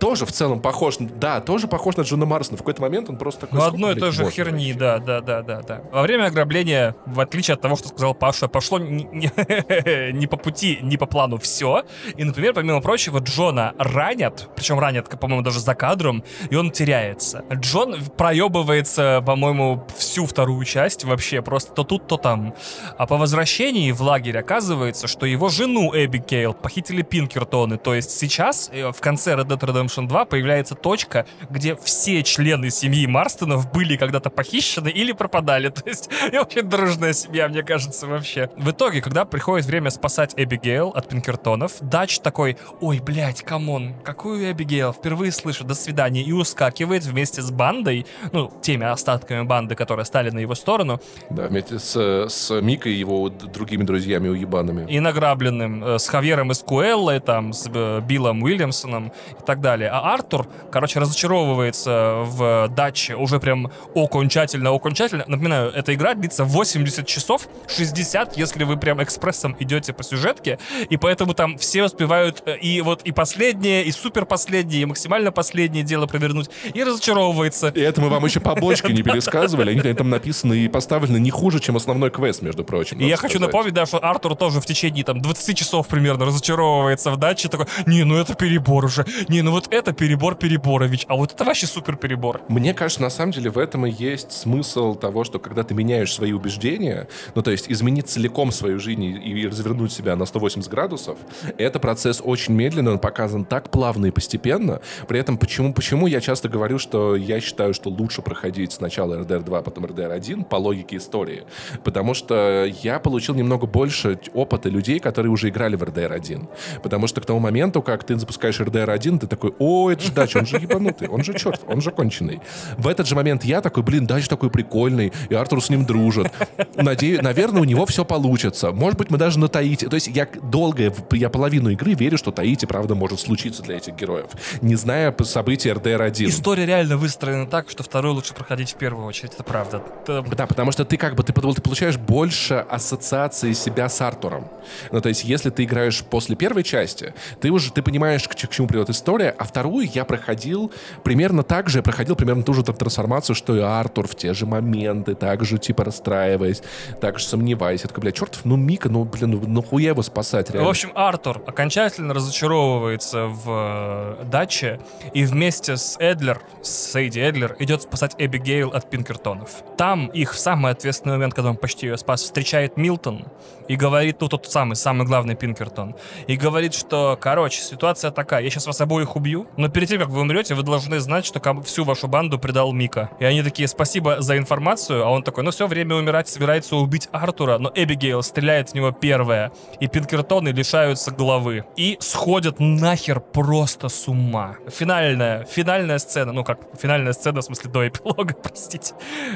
Тоже в целом похож, да, тоже похож на Джона Марсона. В какой-то момент он просто такой...
Ну, одной и той же херни, да, да, да, да, да. Во время ограбления, в отличие от того, что сказал Паша, пошло не, не, не по пути, не по плану все. И, например, помимо прочего, Джона ранят, причем ранят, по-моему, даже за кадром, и он теряется. Джон проебывается, по-моему, всю вторую часть вообще, просто то тут, то там. А по возвращении в лагерь оказывается, что его жену Эбби Кейл похитили Пинкертоны. То есть сейчас, э, в конце Red Dead Redemption Redemption 2 появляется точка, где все члены семьи Марстонов были когда-то похищены или пропадали. То есть очень дружная семья, мне кажется, вообще. В итоге, когда приходит время спасать Эбигейл от Пинкертонов, Дач такой, ой, блядь, come on, какую Эбигейл? Впервые слышу, до свидания, и ускакивает вместе с бандой, ну, теми остатками банды, которые стали на его сторону.
Да, вместе с, с Микой и его другими друзьями уебанами.
И награбленным, э, с Хавьером Эскуэллой, там, с э, Биллом Уильямсоном и так далее далее. А Артур, короче, разочаровывается в даче уже прям окончательно-окончательно. Напоминаю, эта игра длится 80 часов, 60, если вы прям экспрессом идете по сюжетке, и поэтому там все успевают э, и вот и последнее, и супер последнее, и максимально последнее дело провернуть, и разочаровывается.
И это мы вам еще побочки не пересказывали, они там написаны и поставлены не хуже, чем основной квест, между прочим.
И я хочу напомнить, да, что Артур тоже в течение там 20 часов примерно разочаровывается в даче, такой, не, ну это перебор уже, не, ну вот это перебор Переборович, а вот это вообще супер перебор.
Мне кажется, на самом деле в этом и есть смысл того, что когда ты меняешь свои убеждения, ну то есть изменить целиком свою жизнь и развернуть себя на 180 градусов, это процесс очень медленный, он показан так плавно и постепенно. При этом почему, почему я часто говорю, что я считаю, что лучше проходить сначала RDR 2, потом RDR 1 по логике истории. Потому что я получил немного больше опыта людей, которые уже играли в RDR 1. Потому что к тому моменту, как ты запускаешь RDR 1, ты такой, о, это же Дач, он же ебанутый, он же черт, он же конченый. В этот же момент я такой, блин, Дач такой прикольный, и Артур с ним дружит. Надеюсь, наверное, у него все получится. Может быть, мы даже на Таити... То есть я долго, я половину игры верю, что Таити, правда, может случиться для этих героев. Не зная событий РДР-1.
История реально выстроена так, что второй лучше проходить в первую очередь, это правда.
Да, потому что ты как бы, ты, ты получаешь больше ассоциации себя с Артуром. Ну, то есть, если ты играешь после первой части, ты уже, ты понимаешь, к, к чему придет история, а вторую я проходил примерно так же, я проходил примерно ту же трансформацию, что и Артур в те же моменты, так же, типа, расстраиваясь, так же сомневаясь. Я такой, бля, чертов, ну Мика, ну, блин, ну нахуя его спасать, реально?
В общем, Артур окончательно разочаровывается в э, даче и вместе с Эдлер, с Сейди Эдлер, идет спасать Эбигейл от Пинкертонов. Там их в самый ответственный момент, когда он почти ее спас, встречает Милтон и говорит, ну, тот самый, самый главный Пинкертон, и говорит, что, короче, ситуация такая, я сейчас вас обоих убью, но перед тем, как вы умрете, вы должны знать, что всю вашу банду предал Мика. И они такие, спасибо за информацию, а он такой, ну все, время умирать, собирается убить Артура, но Эбигейл стреляет в него первая, и Пинкертоны лишаются головы. И сходят нахер просто с ума. Финальная, финальная сцена, ну как, финальная сцена, в смысле до эпилога, простите,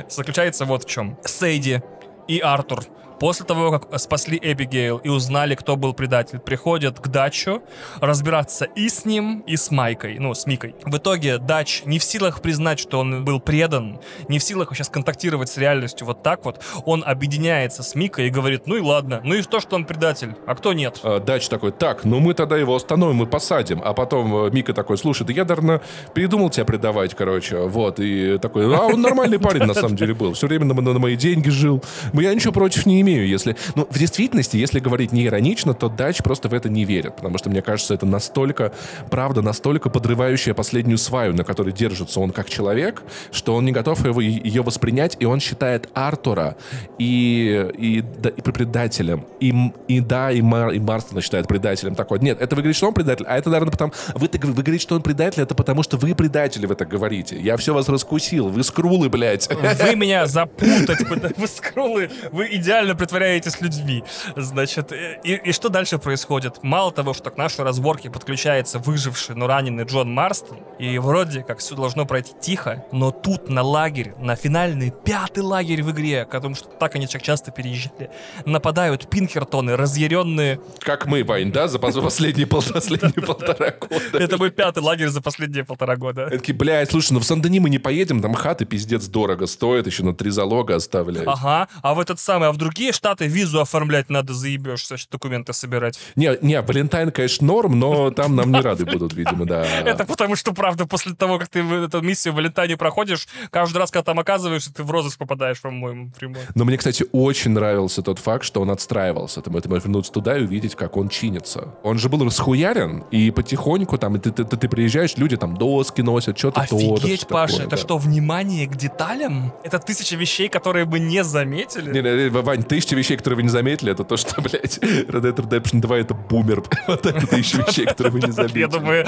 заключается вот в чем. Сейди и Артур После того, как спасли Эбигейл и узнали, кто был предатель, приходят к Дачу разбираться и с ним, и с Майкой, ну, с Микой. В итоге Дач не в силах признать, что он был предан, не в силах сейчас контактировать с реальностью вот так вот. Он объединяется с Микой и говорит, ну и ладно, ну и что, что он предатель, а кто нет?
А, Дач такой, так, ну мы тогда его остановим и посадим. А потом э, Мика такой, слушай, да я, наверное, передумал тебя предавать, короче. Вот, и такой, а он нормальный парень на самом деле был. Все время на, на мои деньги жил. Я ничего против не имею, если... Ну, в действительности, если говорить не иронично, то Дач просто в это не верит, потому что, мне кажется, это настолько, правда, настолько подрывающая последнюю сваю, на которой держится он как человек, что он не готов его, ее воспринять, и он считает Артура и, и, да, и предателем. И, и да, и, Мар, и Марстона считает предателем. Такой, нет, это вы говорите, что он предатель, а это, наверное, потому... Вы, вы говорите, что он предатель, это потому что вы предатели, вы так говорите. Я все вас раскусил, вы скрулы, блядь.
Вы меня запутать, вы скрулы, вы идеально действительно притворяетесь людьми. Значит, и, и что дальше происходит? Мало того, что к нашей разборке подключается выживший, но раненый Джон Марстон, и вроде как все должно пройти тихо, но тут на лагерь, на финальный пятый лагерь в игре, потому что так они так часто переезжали, нападают Пинкертоны, разъяренные...
Как мы, Вань, да, за последние полтора года.
Это мой пятый лагерь за последние полтора года.
Такие, блядь, слушай, ну в Сан-Дени мы не поедем, там хаты пиздец дорого стоят, еще на три залога оставляют.
Ага, а в этот самый, а в другие штаты визу оформлять надо, заебешься, документы собирать.
Не, не, Валентайн, конечно, норм, но там нам не рады будут, видимо, да.
Это потому что, правда, после того, как ты эту миссию в Валентайне проходишь, каждый раз, когда там оказываешься, ты в розыск попадаешь, по-моему, прямой.
Но мне, кстати, очень нравился тот факт, что он отстраивался. Ты можешь вернуться туда и увидеть, как он чинится. Он же был расхуярен, и потихоньку там, ты, ты, ты, ты приезжаешь, люди там доски носят, что-то то
Офигеть, Паша, такое, это да. что, внимание к деталям? Это тысяча вещей, которые бы не заметили?
Не, не, Вань, тысяча вещей, которые вы не заметили, это то, что, блядь, Red Dead Redemption 2 это бумер. Вот это тысяча вещей, которые вы не заметили.
Я думаю,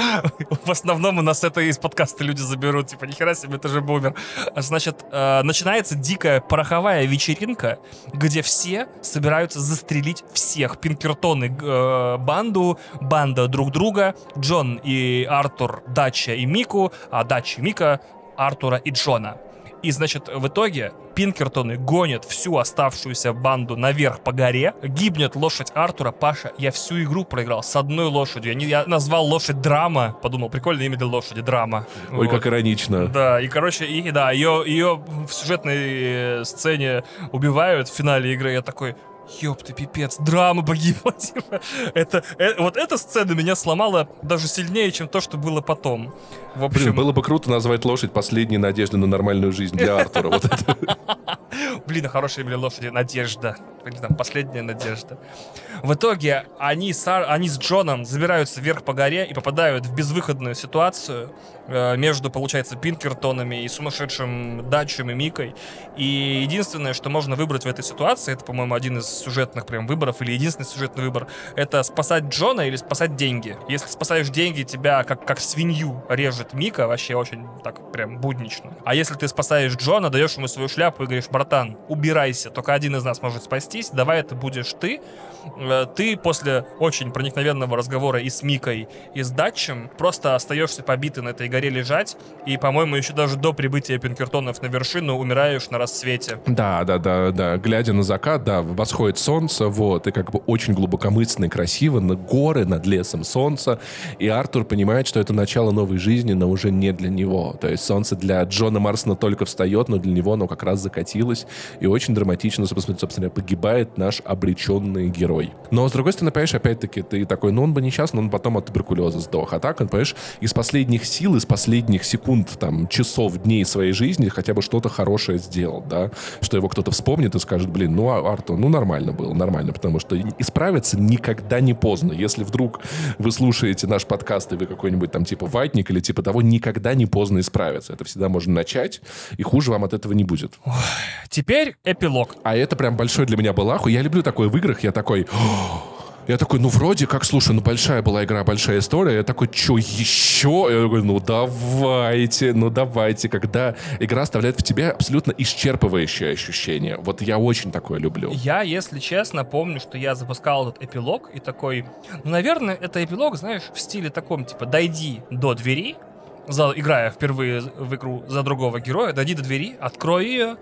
в основном у нас это из подкаста люди заберут, типа, нихера себе, это же бумер. Значит, э, начинается дикая пороховая вечеринка, где все собираются застрелить всех. Пинкертоны э, банду, банда друг друга, Джон и Артур, Дача и Мику, а Дача и Мика Артура и Джона. И, значит, в итоге Пинкертоны гонят всю оставшуюся банду наверх по горе, гибнет лошадь Артура. Паша, я всю игру проиграл с одной лошадью. Я, не, я назвал лошадь Драма, подумал, прикольное имя для лошади, Драма.
Ой, вот. как иронично.
Да, и, короче, и, да, ее, ее в сюжетной сцене убивают в финале игры. Я такой, ёпты, пипец, драма погибла. Типа. Это, это, вот эта сцена меня сломала даже сильнее, чем то, что было потом.
В общем... Блин, было бы круто назвать лошадь «Последней надежды на нормальную жизнь» для Артура. Вот это.
Блин, а хорошая имя лошади «Надежда». Или там «Последняя надежда». В итоге они с, они с Джоном забираются вверх по горе и попадают в безвыходную ситуацию э, между, получается, Пинкертонами и сумасшедшим Дачем и Микой. И единственное, что можно выбрать в этой ситуации, это, по-моему, один из сюжетных прям выборов, или единственный сюжетный выбор, это спасать Джона или спасать деньги. Если спасаешь деньги, тебя как, как свинью режет Мика, вообще очень так прям буднично. А если ты спасаешь Джона, даешь ему свою шляпу и говоришь, братан, убирайся, только один из нас может спастись, давай это будешь ты, Э, ты после очень проникновенного разговора и с Микой, и с Датчем просто остаешься побитый на этой горе лежать, и, по-моему, еще даже до прибытия Пинкертонов на вершину умираешь на рассвете.
Да, да, да, да. Глядя на закат, да, восходит солнце, вот, и как бы очень глубокомысленно и красиво, на горы над лесом солнца, и Артур понимает, что это начало новой жизни, но уже не для него. То есть солнце для Джона Марсона только встает, но для него оно как раз закатилось, и очень драматично, собственно, погибает наш обреченный герой герой. Но, с другой стороны, понимаешь, опять-таки, ты такой, ну, он бы несчастный, он потом от туберкулеза сдох. А так, он, понимаешь, из последних сил, из последних секунд, там, часов, дней своей жизни хотя бы что-то хорошее сделал, да, что его кто-то вспомнит и скажет, блин, ну, а, Артур, ну, нормально было, нормально, потому что исправиться никогда не поздно. Если вдруг вы слушаете наш подкаст, и вы какой-нибудь там типа ватник или типа того, никогда не поздно исправиться. Это всегда можно начать, и хуже вам от этого не будет.
Теперь эпилог.
А это прям большой для меня был аху. Я люблю такое в играх. Я такой, я такой, ну вроде как, слушай, ну большая была игра, большая история. Я такой, что еще? Я такой, ну давайте, ну давайте. Когда игра оставляет в тебе абсолютно исчерпывающее ощущение. Вот я очень такое люблю.
Я, если честно, помню, что я запускал этот эпилог и такой, ну, наверное, это эпилог, знаешь, в стиле таком, типа, дойди до двери, за, играя впервые в игру за другого героя, дойди до двери, открой ее,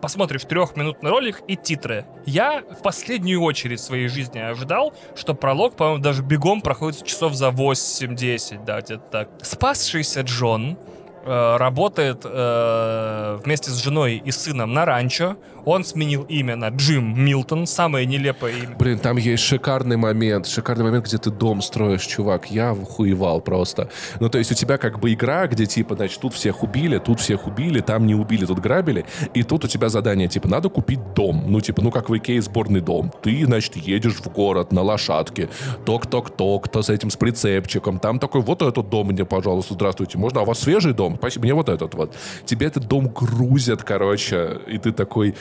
посмотришь трехминутный ролик и титры. Я в последнюю очередь в своей жизни ожидал, что пролог, по-моему, даже бегом проходит часов за 8-10, да, где-то так. Спасшийся Джон работает э, вместе с женой и сыном на ранчо. Он сменил имя на Джим Милтон, самое нелепое имя.
Блин, там есть шикарный момент, шикарный момент, где ты дом строишь, чувак. Я хуевал просто. Ну, то есть у тебя как бы игра, где типа, значит, тут всех убили, тут всех убили, там не убили, тут грабили. И тут у тебя задание, типа, надо купить дом. Ну, типа, ну, как в Икее сборный дом. Ты, значит, едешь в город на лошадке. Ток-ток-ток, то с этим, с прицепчиком. Там такой, вот этот дом мне, пожалуйста, здравствуйте. Можно? А у вас свежий дом? Спасибо, мне вот этот вот. Тебе этот дом грузят, короче. И ты такой,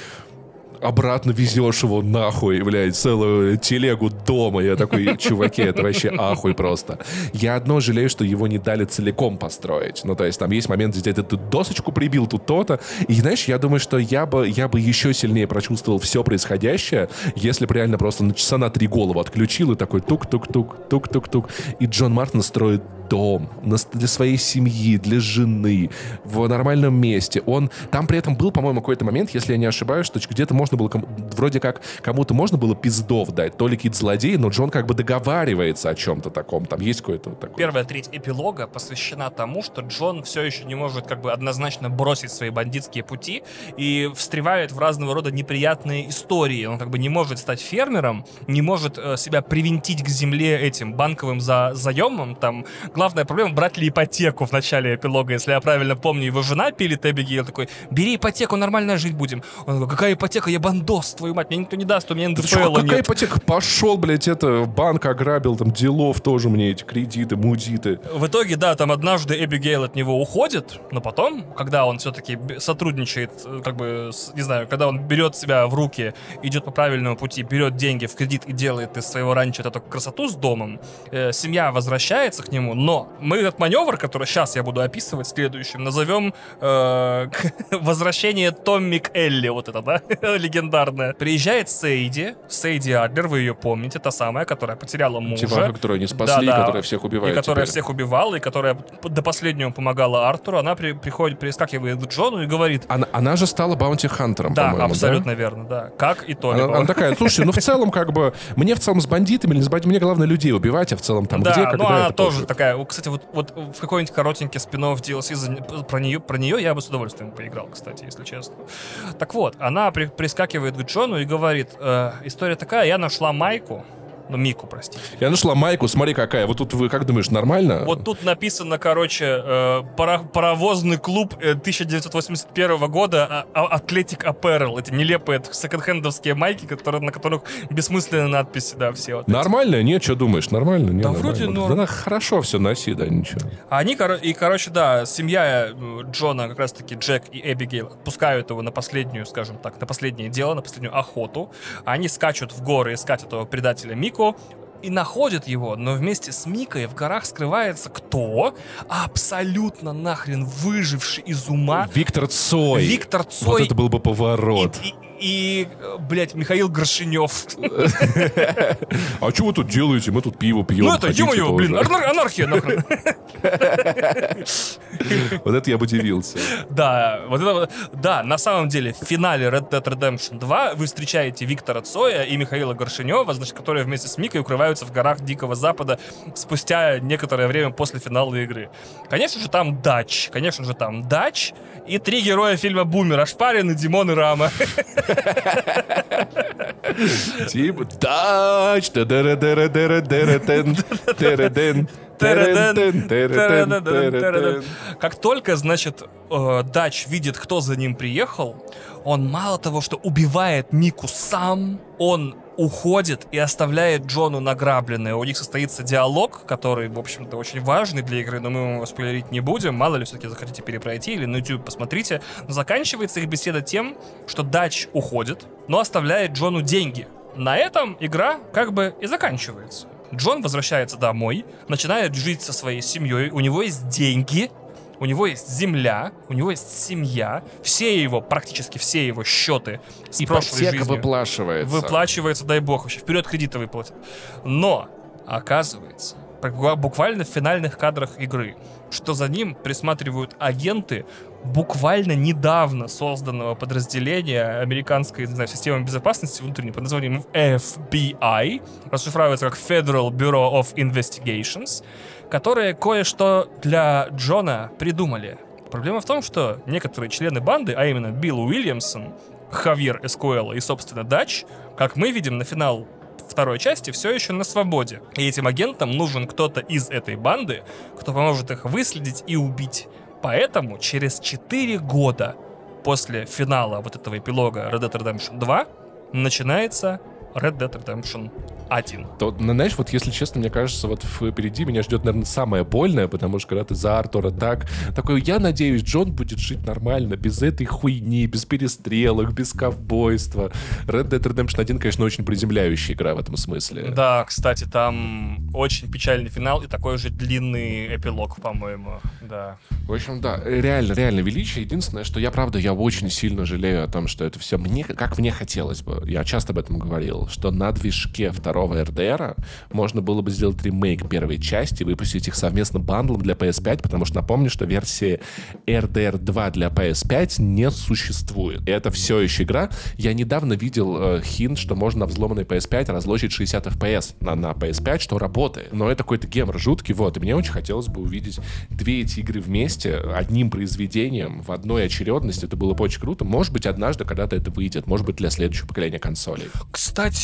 обратно везешь его нахуй, блядь, целую телегу дома. Я такой, чуваки, это вообще ахуй просто. Я одно жалею, что его не дали целиком построить. Ну, то есть там есть момент, где ты тут досочку прибил, тут то-то. И знаешь, я думаю, что я бы, я бы еще сильнее прочувствовал все происходящее, если бы реально просто на часа на три голову отключил и такой тук-тук-тук, тук-тук-тук. И Джон Мартин строит дом для своей семьи, для жены, в нормальном месте. Он там при этом был, по-моему, какой-то момент, если я не ошибаюсь, что где-то можно было, вроде как, кому-то можно было пиздов дать, то ли какие-то злодеи, но Джон как бы договаривается о чем-то таком. Там есть какое-то вот такое.
Первая треть эпилога посвящена тому, что Джон все еще не может как бы однозначно бросить свои бандитские пути и встревает в разного рода неприятные истории. Он как бы не может стать фермером, не может э, себя привинтить к земле этим банковым за заемом, там главная проблема, брать ли ипотеку в начале эпилога, если я правильно помню. Его жена пилит Эбигейл такой, бери ипотеку, нормально жить будем. Он такой, какая ипотека, я бандос, твою мать, мне никто не даст, у меня НДФЛ
Какая нет. ипотека? Пошел, блядь, это, банк ограбил, там, делов тоже мне эти кредиты, мудиты.
В итоге, да, там однажды Эбигейл от него уходит, но потом, когда он все-таки сотрудничает, как бы, не знаю, когда он берет себя в руки, идет по правильному пути, берет деньги в кредит и делает из своего ранчо эту красоту с домом, э, семья возвращается к нему, но мы этот маневр, который сейчас я буду описывать следующим, назовем э, возвращение Томми к Элли, вот это, да, легендарное. Приезжает Сейди, Сейди Адлер, вы ее помните, та самая, которая потеряла мужа.
Деваха, которую не спасли, да, да. которая всех убивает
И которая
теперь.
всех убивала, и которая до последнего помогала Артуру. Она при, приходит, прискакивает к Джону и говорит...
Она, она же стала баунти-хантером,
Да, абсолютно да? верно, да. Как и Тони.
Она, она такая, слушай, ну в целом как бы, мне в целом с бандитами или с бандитами, мне главное людей убивать, а в целом там
да,
где,
когда ну она тоже пофиг. Такая, кстати, вот, вот в какой-нибудь коротенький спин в DLC про нее, про нее я бы с удовольствием поиграл, кстати, если честно. Так вот, она при, прискакивает к Джону и говорит, э, история такая, я нашла майку, ну, Мику, простите.
Я нашла майку, смотри какая. Вот тут вы как думаешь, нормально?
Вот тут написано, короче, э, пара паровозный клуб 1981 э, года а, Атлетик Apparel. Эти нелепые секонд-хендовские майки, которые, на которых бессмысленные надписи, да, все. Вот
нормально? Нет, что думаешь, нормально?
Не,
да
нормально. вроде
норм. Да, хорошо все носи, да, ничего.
Они, и, короче, да, семья э, Джона, как раз-таки Джек и Эбигейл, отпускают его на последнюю, скажем так, на последнее дело, на последнюю охоту. Они скачут в горы искать этого предателя Мика, Мико и находит его, но вместе с Микой в горах скрывается кто? Абсолютно нахрен выживший из ума.
Виктор Цой.
Виктор Цой.
Вот это был бы поворот.
И, и, и, блядь, Михаил Горшинев.
А что вы тут делаете? Мы тут пиво пьем.
Ну это, ё блин, анархия нахрен.
Вот это я бы удивился.
Да, вот это, да, на самом деле в финале Red Dead Redemption 2 вы встречаете Виктора Цоя и Михаила Горшинева, значит, которые вместе с Микой укрываются в горах Дикого Запада спустя некоторое время после финала игры. Конечно же, там Дач, конечно же, там Дач и три героя фильма Бумер, Ашпарин и Димон и Рама.
Типа, Дач,
как только, значит, э, Дач видит, кто за ним приехал, он мало того, что убивает Мику сам, он уходит и оставляет Джону награбленное. У них состоится диалог, который, в общем-то, очень важный для игры, но мы его спойлерить не будем. Мало ли, все-таки захотите перепройти или на YouTube посмотрите. Но заканчивается их беседа тем, что Дач уходит, но оставляет Джону деньги. На этом игра как бы и заканчивается. Джон возвращается домой, начинает жить со своей семьей, у него есть деньги, у него есть земля, у него есть семья, все его, практически все его счеты с
Ипотека
прошлой жизнью
выплачивается.
Выплачивается, дай бог, вообще вперед кредиты выплатят. Но, оказывается, буквально в финальных кадрах игры, что за ним присматривают агенты буквально недавно созданного подразделения американской, не знаю, системы безопасности внутренней под названием FBI, расшифровывается как Federal Bureau of Investigations, которые кое-что для Джона придумали. Проблема в том, что некоторые члены банды, а именно Билл Уильямсон, Хавьер Эскуэлла и, собственно, Дач, как мы видим на финал второй части, все еще на свободе. И этим агентам нужен кто-то из этой банды, кто поможет их выследить и убить. Поэтому через 4 года после финала вот этого эпилога Red Dead Redemption 2 начинается Red Dead Redemption 1.
То, ну, знаешь, вот если честно, мне кажется, вот впереди меня ждет, наверное, самое больное, потому что когда ты за Артура так, такой, я надеюсь, Джон будет жить нормально, без этой хуйни, без перестрелок, без ковбойства. Red Dead Redemption 1, конечно, очень приземляющая игра в этом смысле.
Да, кстати, там очень печальный финал и такой же длинный эпилог, по-моему, да.
В общем, да, реально, реально величие. Единственное, что я, правда, я очень сильно жалею о том, что это все мне, как мне хотелось бы. Я часто об этом говорил, что на движке второго RDR можно было бы сделать ремейк первой части, выпустить их совместно бандлом для PS5, потому что напомню, что версии RDR 2 для PS5 не существует. И это все еще игра. Я недавно видел э, хинт, что можно на взломанной PS5 разложить 60 FPS на, на PS5, что работает. Но это какой-то гемор жуткий, вот. И мне очень хотелось бы увидеть две эти игры вместе, одним произведением, в одной очередности. Это было бы очень круто. Может быть, однажды когда-то это выйдет. Может быть, для следующего поколения консолей.
Кстати,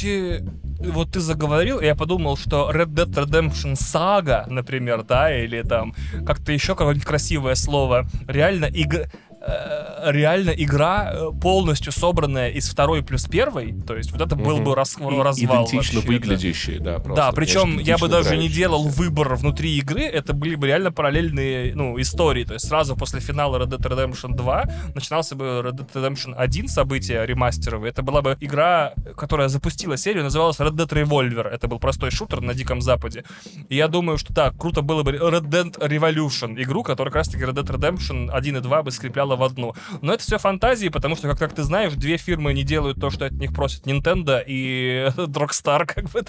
вот ты заговорил, и я подумал, что Red Dead Redemption Saga, например, да, или там как-то еще какое-нибудь красивое слово, реально игра реально игра э, полностью собранная из второй плюс первой, то есть вот это был бы раз, развал.
Идентично вообще, выглядящий, да.
да, да причем я бы даже не делал выбор внутри игры, это были бы реально параллельные, ну, истории, то есть сразу после финала Red Dead Redemption 2 начинался бы Red Dead Redemption 1 события ремастеровые, это была бы игра, которая запустила серию, называлась Red Dead Revolver, это был простой шутер на Диком Западе, и я думаю, что так, круто было бы Red Dead Revolution, игру, которая как раз таки Red Dead Redemption 1 и 2 бы скрепляла дело в одну. Но это все фантазии, потому что, как, как ты знаешь, две фирмы не делают то, что от них просят Nintendo и Rockstar, как бы,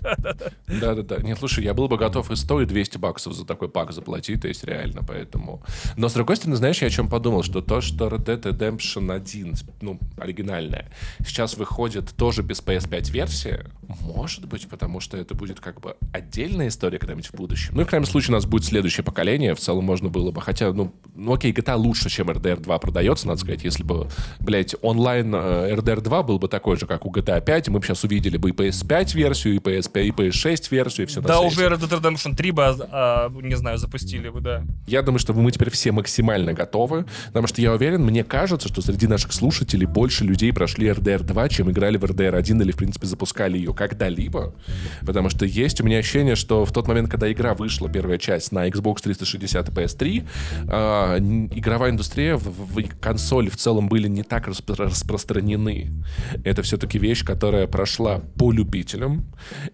да-да-да. Нет, слушай, я был бы готов и 100, и 200 баксов за такой пак заплатить, то есть реально, поэтому... Но, с другой стороны, знаешь, я о чем подумал, что то, что Red Dead Redemption 1, ну, оригинальная, сейчас выходит тоже без PS5 версии, может быть, потому что это будет как бы отдельная история когда-нибудь в будущем. Ну и в крайнем случае у нас будет следующее поколение, в целом можно было бы, хотя, ну, ну окей, GTA лучше, чем RDR 2 продается, надо сказать. Если бы, блядь, онлайн э, RDR 2 был бы такой же, как у GTA 5, мы бы сейчас увидели бы и PS5 версию, и PS5, и PS6 версию, и все
Да, уже Red Dead Redemption 3 бы, а, не знаю, запустили бы, да.
Я думаю, что мы теперь все максимально готовы, потому что я уверен, мне кажется, что среди наших слушателей больше людей прошли RDR 2, чем играли в RDR 1 или, в принципе, запускали ее когда-либо. Потому что есть у меня ощущение, что в тот момент, когда игра вышла, первая часть, на Xbox 360 и PS3, э, игровая индустрия в, в консоли в целом были не так распро- распространены. Это все-таки вещь, которая прошла по любителям.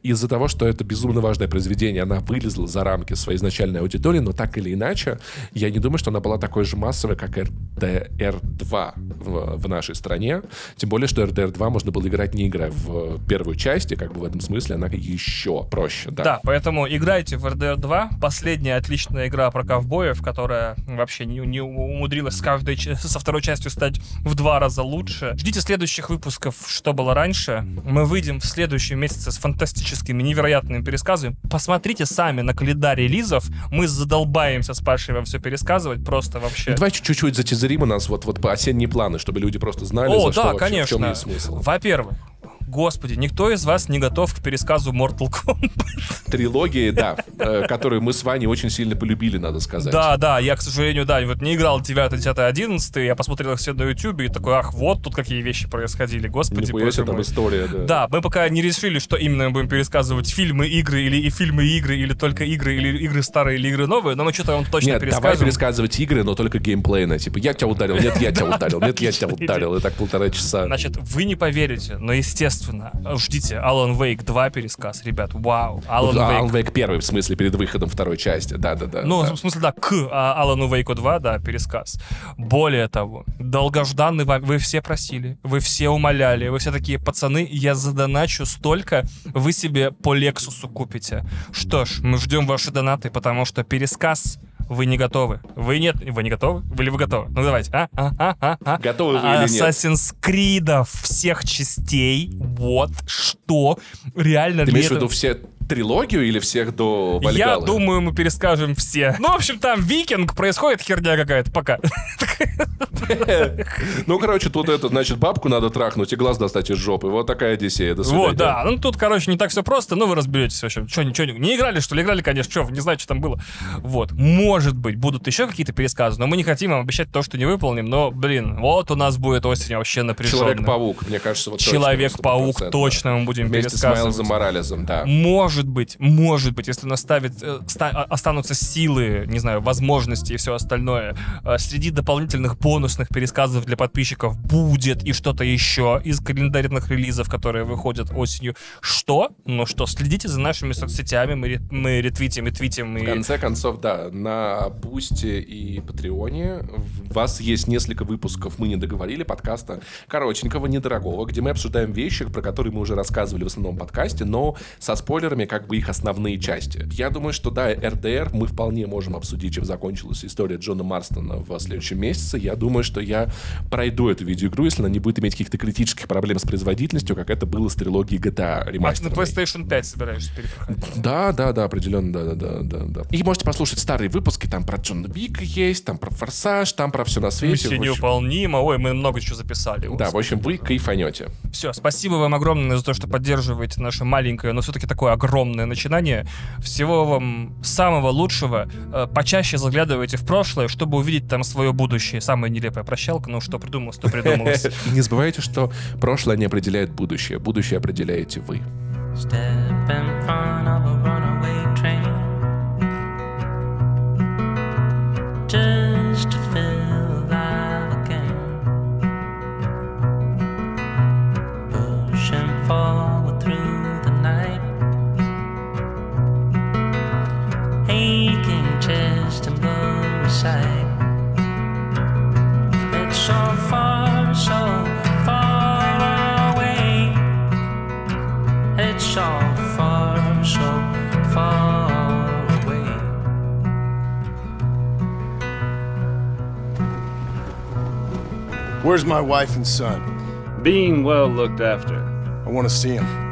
Из-за того, что это безумно важное произведение, она вылезла за рамки своей изначальной аудитории, но так или иначе, я не думаю, что она была такой же массовой, как RDR2 в, в нашей стране. Тем более, что RDR2 можно было играть не играя в первую часть, и как бы в этом смысле она еще проще. Да,
да поэтому играйте в RDR2. Последняя отличная игра про ковбоев, которая вообще не, не умудрилась с каждой со второй частью стать в два раза лучше. Ждите следующих выпусков «Что было раньше». Мы выйдем в следующем месяце с фантастическими, невероятными пересказами. Посмотрите сами на календарь релизов. Мы задолбаемся с Пашей вам все пересказывать, просто вообще.
Давай чуть-чуть затизерим у нас вот, вот по осенние планы, чтобы люди просто знали, О, за да, что конечно. в чем есть смысл.
Во-первых, Господи, никто из вас не готов к пересказу Mortal Kombat.
Трилогии, да, э, которую мы с Ваней очень сильно полюбили, надо сказать.
Да, да, я, к сожалению, да, вот не играл 9, 10, 11, я посмотрел их все на YouTube и такой, ах, вот тут какие вещи происходили, господи.
Себе там история, да.
Да, мы пока не решили, что именно мы будем пересказывать фильмы, игры, или и фильмы, игры, или только игры, или игры старые, или игры новые, но мы что-то вам точно
нет,
перескажем.
давай пересказывать игры, но только геймплейно, типа, я тебя ударил, нет, я тебя ударил, нет, я тебя ударил, и так полтора часа.
Значит, вы не поверите, но, естественно, ждите Ждите, Alan Wake 2 пересказ, ребят, вау.
Alan, ну, Wake. Alan Wake 1, в смысле, перед выходом второй части, да-да-да.
Ну,
да.
в смысле, да, к а, Alan Wake 2, да, пересказ. Более того, долгожданный вам, вы все просили, вы все умоляли, вы все такие, пацаны, я задоначу столько, вы себе по Лексусу купите. Что ж, мы ждем ваши донаты, потому что пересказ вы не готовы. Вы нет, вы не готовы? Вы или вы готовы? Ну давайте, а? а, а, а, а.
Готовы вы или
нет? Assassin's Creed всех частей. Вот что реально.
Ты имеешь в виду все трилогию или всех до Вальгалы?
Я думаю, мы перескажем все. Ну, в общем, там викинг, происходит херня какая-то, пока.
Ну, короче, тут это, значит, бабку надо трахнуть и глаз достать из жопы. Вот такая Одиссея. До свидания.
Вот, да. Ну, тут, короче, не так все просто, но вы разберетесь, в общем. Что, ничего, не играли, что ли? Играли, конечно, что, не знаю, что там было. Вот. Может быть, будут еще какие-то пересказы, но мы не хотим вам обещать то, что не выполним, но, блин, вот у нас будет осень вообще напряженная.
Человек-паук, мне кажется, вот
Человек-паук, точно мы будем
Вместе
пересказывать.
с Майлзом Моралесом, да.
Может быть, может быть, если наставит, э, а- останутся силы, не знаю, возможности и все остальное, э, среди дополнительных бонусных пересказов для подписчиков будет и что-то еще из календарных релизов, которые выходят осенью. Что? Ну что, следите за нашими соцсетями, мы, мы ретвитим и твитим.
В
И...
конце концов, да, на Бусте и Патреоне у вас есть несколько выпусков «Мы не договорили» подкаста коротенького, недорогого, где мы обсуждаем вещи, про которые мы уже рассказывали в основном подкасте, но со спойлерами как бы их основные части. Я думаю, что да, РДР мы вполне можем обсудить, чем закончилась история Джона Марстона в следующем месяце. Я думаю, что я пройду эту видеоигру, если она не будет иметь каких-то критических проблем с производительностью, как это было с трилогией GTA
А ты на. PlayStation 5 собираешься перепроходить?
Да, да, да, определенно, да, да, да, да, да. И можете послушать старые выпуски, там про Джона Вика есть, там про Форсаж, там про все на свете.
Миссия невыполнима. Ой, мы много чего записали.
Да, в общем, вы кайфанете.
Все, спасибо вам огромное за то, что поддерживаете наше маленькое, но все-таки такое огромное начинание. Всего вам самого лучшего. Э, Почаще заглядывайте в прошлое, чтобы увидеть там свое будущее. Самая нелепая прощалка, ну что придумалось, то придумалось.
Не забывайте, что прошлое не определяет будущее. Будущее определяете вы.
Step in front of a
Where's my wife and son?
Being well looked after.
I want to see them.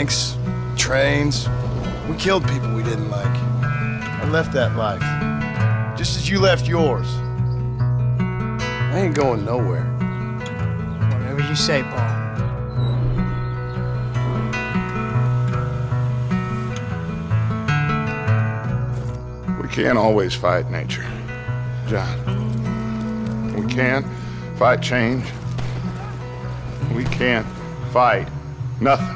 We robbed banks, trains. We killed people we didn't like. I left that life. Just as you left yours. I ain't going nowhere.
Whatever you say, Paul.
We can't always fight nature, John. We can't fight change. We can't fight nothing.